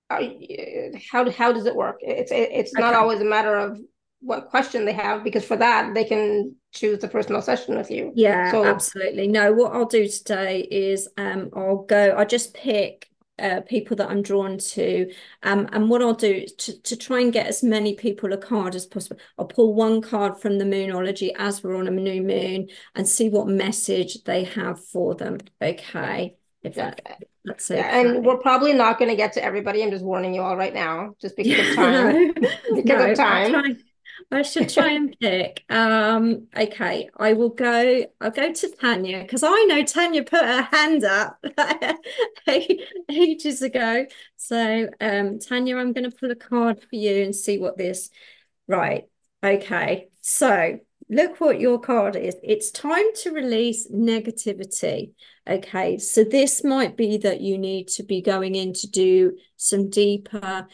how how does it work? It's it's not okay. always a matter of what question they have because for that they can choose the personal session with you. Yeah, so, absolutely. No, what I'll do today is um I'll go. I just pick uh, people that I'm drawn to. Um, and what I'll do to, to try and get as many people a card as possible, I'll pull one card from the Moonology as we're on a new moon and see what message they have for them. Okay. If that, that's it. Yeah, and we're probably not going to get to everybody. I'm just warning you all right now, just because of time. because no, of time. I should try and pick. Um, okay, I will go. I'll go to Tanya because I know Tanya put her hand up ages ago. So, um, Tanya, I'm going to pull a card for you and see what this. Right. Okay. So, look what your card is. It's time to release negativity. Okay. So, this might be that you need to be going in to do some deeper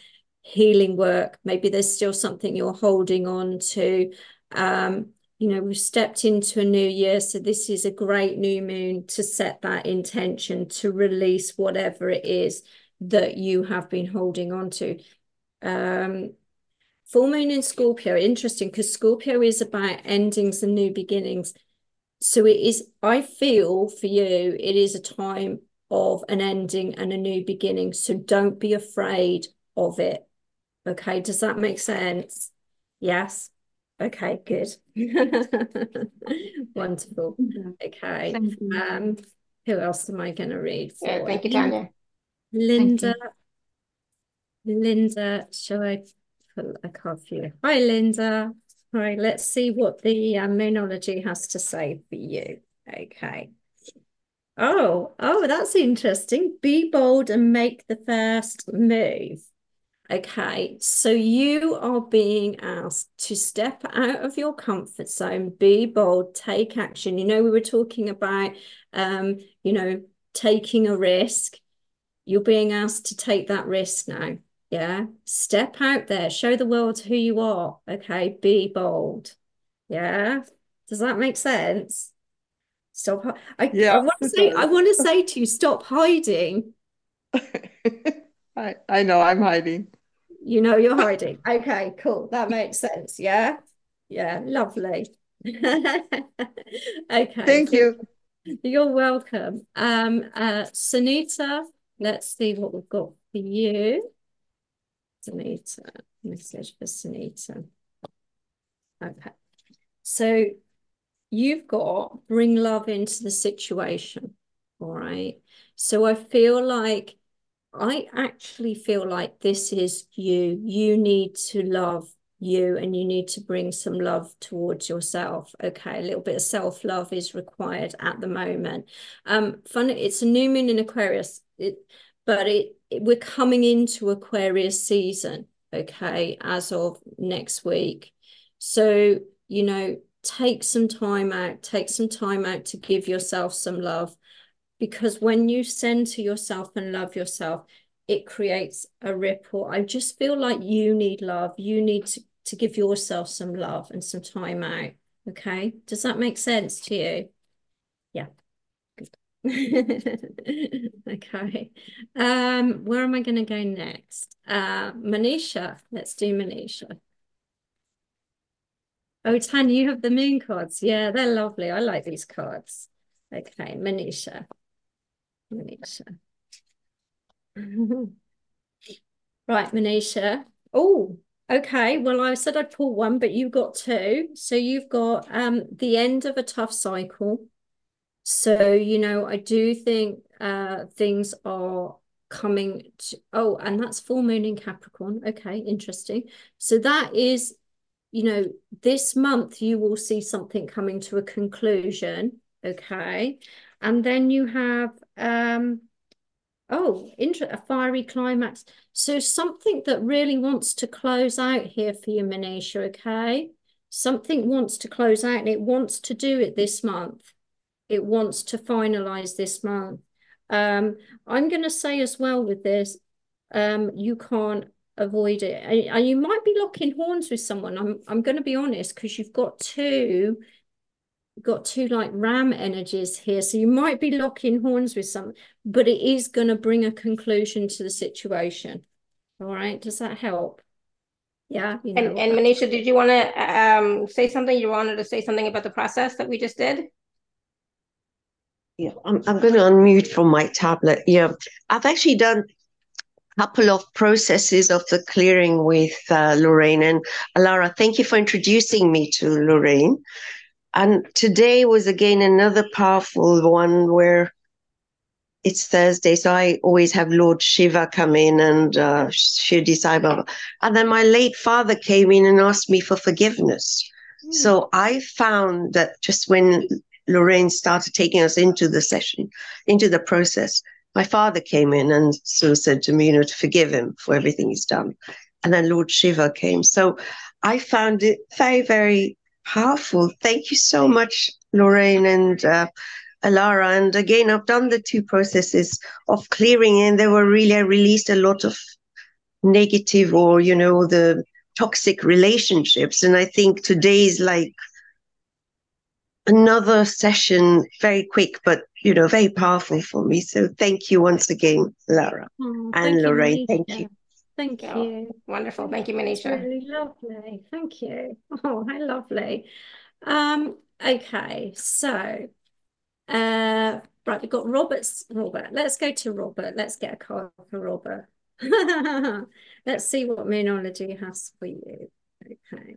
healing work. Maybe there's still something you're holding on to. Um, you know, we've stepped into a new year, so this is a great new moon to set that intention to release whatever it is that you have been holding on to. Um, full moon in Scorpio, interesting because Scorpio is about endings and new beginnings. So it is, I feel for you, it is a time of an ending and a new beginning. So don't be afraid of it. Okay, does that make sense? Yes. Okay, good. Wonderful. Okay. Um, who else am I going to read for? Yeah, thank you, Tanya. Linda. You. Linda, shall I put a card for you? Hi, Linda. All right, let's see what the uh, Moonology has to say for you. Okay. Oh, oh, that's interesting. Be bold and make the first move. Okay, so you are being asked to step out of your comfort zone, be bold, take action. You know, we were talking about, um, you know, taking a risk. You're being asked to take that risk now. Yeah, step out there, show the world who you are. Okay, be bold. Yeah, does that make sense? Stop. I, yeah, I want to say, I want to say to you, stop hiding. I I know I'm hiding. You know you're hiding. Okay, cool. That makes sense. Yeah. Yeah, lovely. okay. Thank you. You're welcome. Um, uh, Sunita, let's see what we've got for you. Sunita, message for Sunita. Okay. So you've got bring love into the situation. All right. So I feel like I actually feel like this is you. You need to love you and you need to bring some love towards yourself. Okay, a little bit of self love is required at the moment. Um, fun. It's a new moon in Aquarius, it, but it, it we're coming into Aquarius season. Okay, as of next week. So you know, take some time out. Take some time out to give yourself some love because when you center yourself and love yourself, it creates a ripple. I just feel like you need love. You need to, to give yourself some love and some time out. Okay. Does that make sense to you? Yeah. okay. Um, where am I going to go next? Uh, Manisha. Let's do Manisha. Oh, Tanya, you have the moon cards. Yeah, they're lovely. I like these cards. Okay, Manisha. Manisha. right, Manisha. Oh, okay. Well, I said I'd pull one, but you got two. So you've got um the end of a tough cycle. So, you know, I do think uh things are coming to oh, and that's full moon in Capricorn. Okay, interesting. So that is, you know, this month you will see something coming to a conclusion. Okay. And then you have um oh, inter a fiery climax. So something that really wants to close out here for you, Manisha, okay? Something wants to close out and it wants to do it this month. It wants to finalize this month. Um, I'm going to say as well with this, um, you can't avoid it. And, you might be locking horns with someone. I'm, I'm going to be honest because you've got two got two like ram energies here so you might be locking horns with some but it is going to bring a conclusion to the situation. All right does that help? Yeah you know, and, and manisha did you want to um say something? You wanted to say something about the process that we just did? Yeah i'm, I'm going to unmute from my tablet. Yeah i've actually done a couple of processes of the clearing with uh, lorraine and alara thank you for introducing me to lorraine and today was again another powerful one where it's Thursday, so I always have Lord Shiva come in and uh, Shirdi Sai Baba. And then my late father came in and asked me for forgiveness. Mm. So I found that just when Lorraine started taking us into the session, into the process, my father came in and so said to me, you know, to forgive him for everything he's done. And then Lord Shiva came. So I found it very, very powerful. Thank you so much, Lorraine and uh, Alara. And again, I've done the two processes of clearing, and they were really, I released a lot of negative or, you know, the toxic relationships. And I think today is like another session, very quick, but, you know, very powerful for me. So thank you once again, Lara oh, and Lorraine. You, thank you. Thank oh, you. Wonderful. Thank you, Manisha. Really lovely. Thank you. Oh, how lovely. Um, okay, so uh, right, we've got Robert's Robert. Let's go to Robert. Let's get a card for Robert. Let's see what Moonology has for you. Okay.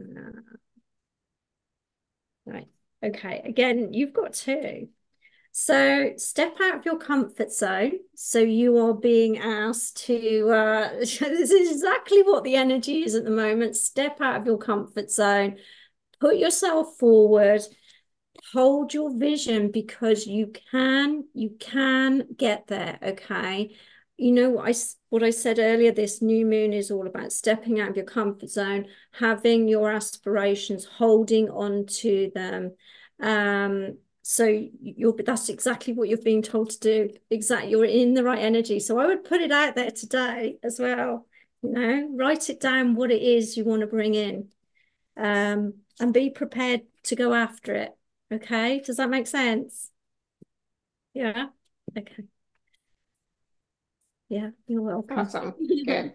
Uh, right. Okay. Again, you've got two. So step out of your comfort zone. So you are being asked to, uh, this is exactly what the energy is at the moment. Step out of your comfort zone, put yourself forward, hold your vision because you can you can get there okay you know what I what I said earlier this new moon is all about stepping out of your comfort zone having your aspirations holding on to them um so you're that's exactly what you're being told to do exactly you're in the right energy so I would put it out there today as well you know write it down what it is you want to bring in um and be prepared to go after it Okay, does that make sense? Yeah, okay. Yeah, you're welcome. Awesome. Good.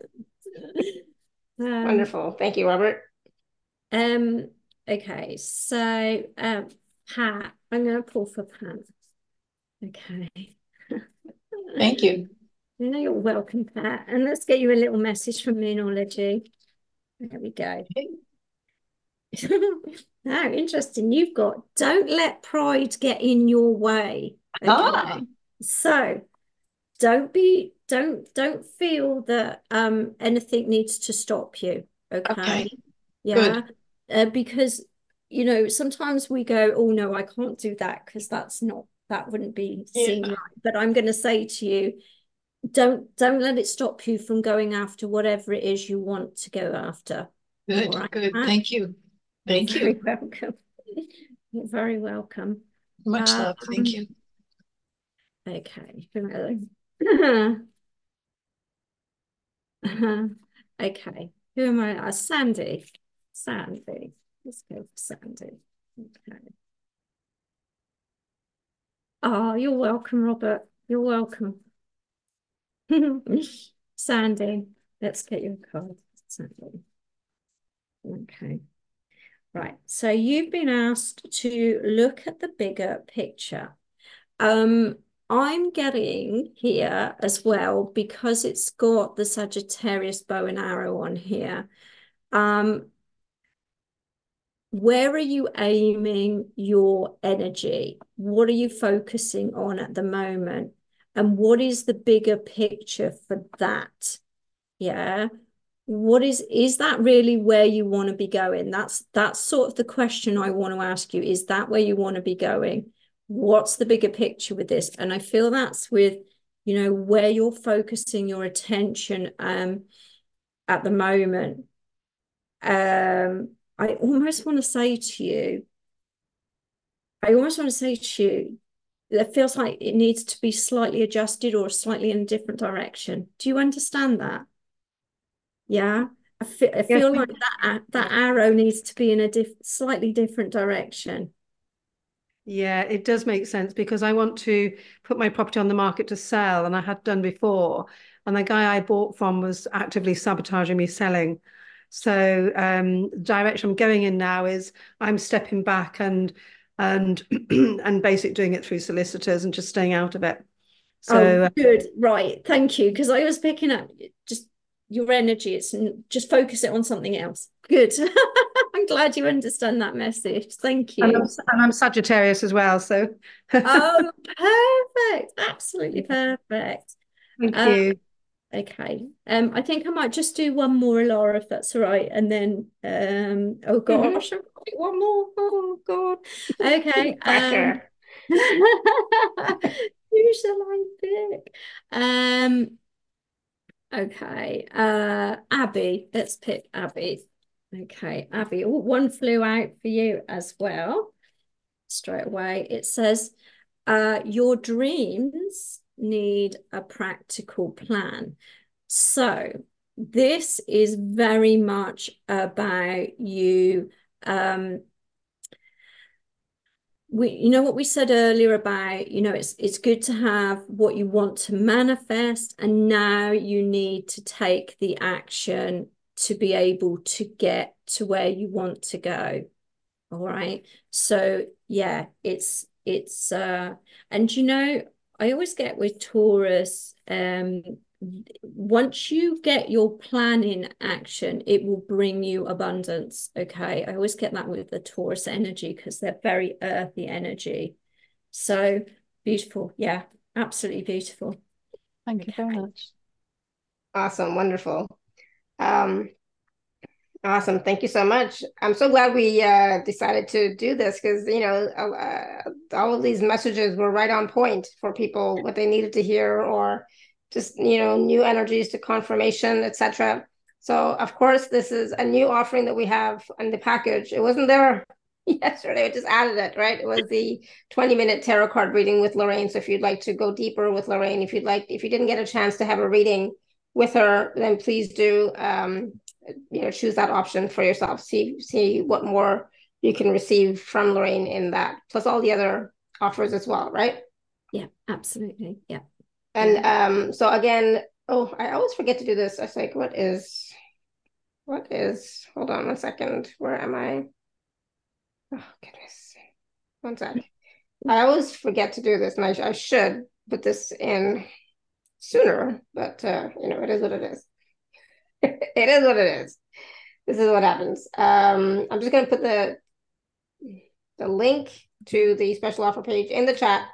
um, Wonderful. Thank you, Robert. Um, okay, so um Pat, I'm gonna pull for Pat. Okay. Thank you. You know, you're welcome, Pat. And let's get you a little message from Moonology. There we go. Now, interesting. You've got don't let pride get in your way. Okay? Ah. So don't be don't don't feel that um anything needs to stop you. Okay. okay. Yeah. Uh, because you know, sometimes we go, oh no, I can't do that because that's not that wouldn't be seen yeah. right. But I'm gonna say to you, don't don't let it stop you from going after whatever it is you want to go after. Good, right? good. Thank you. Thank You're you. welcome. You're very welcome. Much uh, love. Thank you. Okay. okay. Who am I? Uh, Sandy. Sandy. Let's go for Sandy. Okay. Oh, you're welcome, Robert. You're welcome. Sandy. Let's get your card. Sandy. Okay. Right. So you've been asked to look at the bigger picture. Um, I'm getting here as well because it's got the Sagittarius bow and arrow on here. Um, where are you aiming your energy? What are you focusing on at the moment? And what is the bigger picture for that? Yeah what is is that really where you want to be going that's that's sort of the question i want to ask you is that where you want to be going what's the bigger picture with this and i feel that's with you know where you're focusing your attention um at the moment um i almost want to say to you i almost want to say to you it feels like it needs to be slightly adjusted or slightly in a different direction do you understand that yeah. I feel, I feel like that that arrow needs to be in a diff, slightly different direction. Yeah, it does make sense because I want to put my property on the market to sell, and I had done before. And the guy I bought from was actively sabotaging me selling. So um, the direction I'm going in now is I'm stepping back and and and basically doing it through solicitors and just staying out of it. So oh, good, right? Thank you, because I was picking up just your energy. It's just focus it on something else. good. I'm glad you understand that message. Thank you. And I'm, and I'm Sagittarius as well. So. oh, perfect. Absolutely perfect. Thank um, you. Okay. Um, I think I might just do one more, Laura, if that's all right. And then, um, oh gosh, mm-hmm. one more. Oh God. Okay. um, who shall I pick? Um, okay. Uh, Abby. Let's pick Abby. Okay, Abby. Oh, one flew out for you as well. Straight away. It says, uh, your dreams need a practical plan. So this is very much about you um, we you know what we said earlier about you know it's it's good to have what you want to manifest and now you need to take the action to be able to get to where you want to go all right so yeah it's it's uh and you know I always get with Taurus, um, once you get your plan in action, it will bring you abundance. Okay. I always get that with the Taurus energy because they're very earthy energy. So beautiful. Yeah, absolutely beautiful. Thank you very much. Awesome. Wonderful. Um, Awesome. Thank you so much. I'm so glad we uh, decided to do this because, you know, uh, all of these messages were right on point for people, what they needed to hear, or just, you know, new energies to confirmation, etc. So, of course, this is a new offering that we have in the package. It wasn't there yesterday. We just added it, right? It was the 20 minute tarot card reading with Lorraine. So, if you'd like to go deeper with Lorraine, if you'd like, if you didn't get a chance to have a reading with her, then please do. Um, you know choose that option for yourself. See see what more you can receive from lorraine in that plus all the other offers as well right? Yeah absolutely. Yeah. And um so again oh i always forget to do this. I was like what is what is hold on one second. Where am i? Oh goodness. One sec. I always forget to do this and i, I should put this in sooner but uh you know it is what it is it is what it is. This is what happens. Um, I'm just going to put the the link to the special offer page in the chat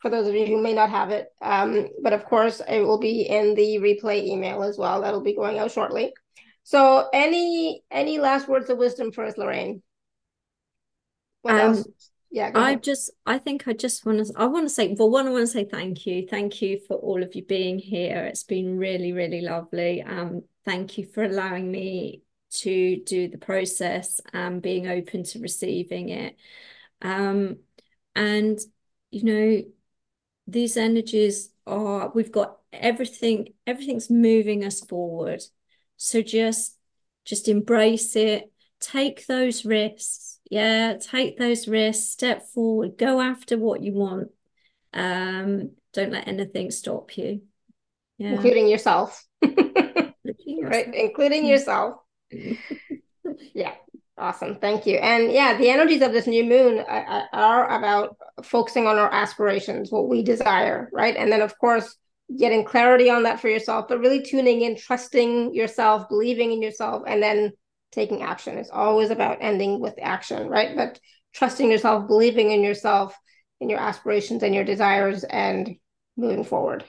for those of you who may not have it. Um, but of course, it will be in the replay email as well. That'll be going out shortly. So, any any last words of wisdom for us, Lorraine? What um, else? Yeah i just i think i just want to i want to say well one i want to say thank you. Thank you for all of you being here. It's been really really lovely. Um thank you for allowing me to do the process and being open to receiving it. Um and you know these energies are we've got everything everything's moving us forward. So just just embrace it. Take those risks yeah take those risks step forward go after what you want. Um don't let anything stop you. Yeah. Including yourself. Right including mm. yourself. Yeah awesome thank you. And yeah the energies of this new moon are, are about focusing on our aspirations what we desire right? And then of course getting clarity on that for yourself but really tuning in trusting yourself believing in yourself and then taking action. It's always about ending with action, right? But trusting yourself, believing in yourself, in your aspirations and your desires, and moving forward.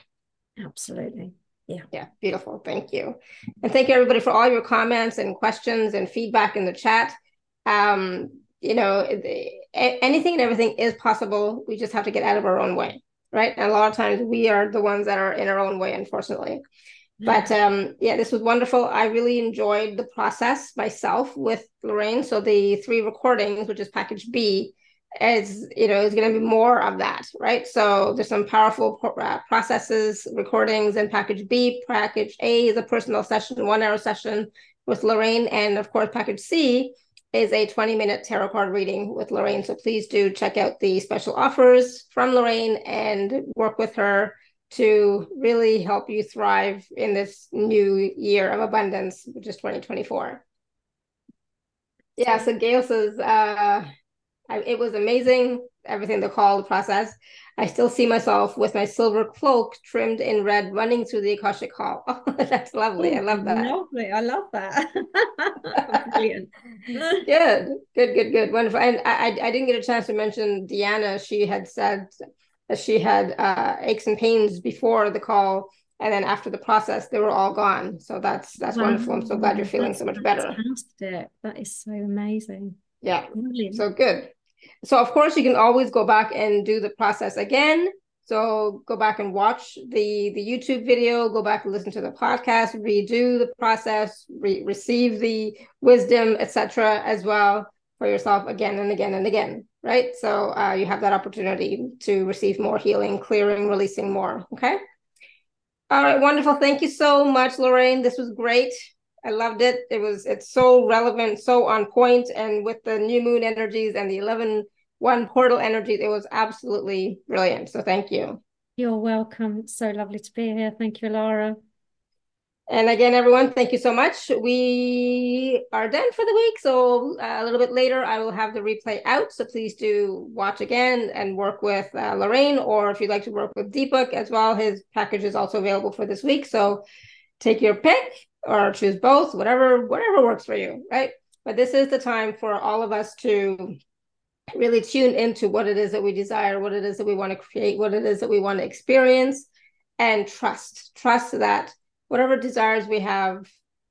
Absolutely. Yeah. Yeah. Beautiful. Thank you. And thank you everybody for all your comments and questions and feedback in the chat. Um, you know, anything and everything is possible. We just have to get out of our own way. Right. And a lot of times we are the ones that are in our own way, unfortunately. But um, yeah, this was wonderful. I really enjoyed the process myself with Lorraine. So the three recordings, which is package B, is you know is going to be more of that, right? So there's some powerful uh, processes, recordings in package B. Package A is a personal session, one hour session with Lorraine, and of course, package C is a 20 minute tarot card reading with Lorraine. So please do check out the special offers from Lorraine and work with her to really help you thrive in this new year of abundance, which is 2024. Yeah, so Gail says, uh, I, it was amazing. everything the call, the process, I still see myself with my silver cloak trimmed in red running through the Akashic Hall. Oh, that's lovely. I love that. Lovely. I love that. Brilliant. good, good, good, good. Wonderful. And I, I didn't get a chance to mention Deanna. She had said that she had uh, aches and pains before the call and then after the process they were all gone. So that's that's wow. wonderful. I'm so glad you're feeling that's so much better. Fantastic. that is so amazing. Yeah. Brilliant. so good. So of course you can always go back and do the process again. So go back and watch the the youtube video go back and listen to the podcast redo the process re- receive the wisdom etc as well for yourself again and again and again right so uh, you have that opportunity to receive more healing clearing releasing more okay all right, wonderful. Thank you so much, Lorraine. This was great. I loved it. It was it's so relevant, so on point, and with the new moon energies and the 11 one portal energies, it was absolutely brilliant. So thank you. You're welcome. so lovely to be here. Thank you, Laura. And again, everyone, thank you so much. We are done for the week. So uh, a little bit later, I will have the replay out. So please do watch again and work with uh, Lorraine, or if you'd like to work with Deepak as well, his package is also available for this week. So take your pick or choose both, whatever whatever works for you, right? But this is the time for all of us to really tune into what it is that we desire, what it is that we want to create, what it is that we want to experience, and trust. Trust that whatever desires we have,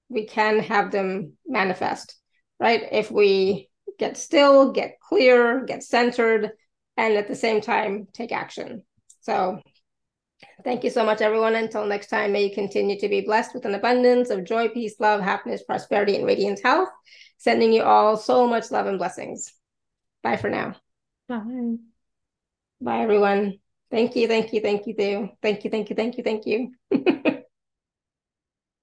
we can have them manifest, right? If we get still, get clear, get centered, and at the same time, take action. So, thank you so much, everyone. Until next time, may you continue to be blessed with an abundance of joy, peace, love, happiness, prosperity, and radiant health. Sending you all so much love and blessings. Bye for now. Bye. Bye, everyone. Thank you, thank you, thank you, Thank you, thank you, thank you, thank you.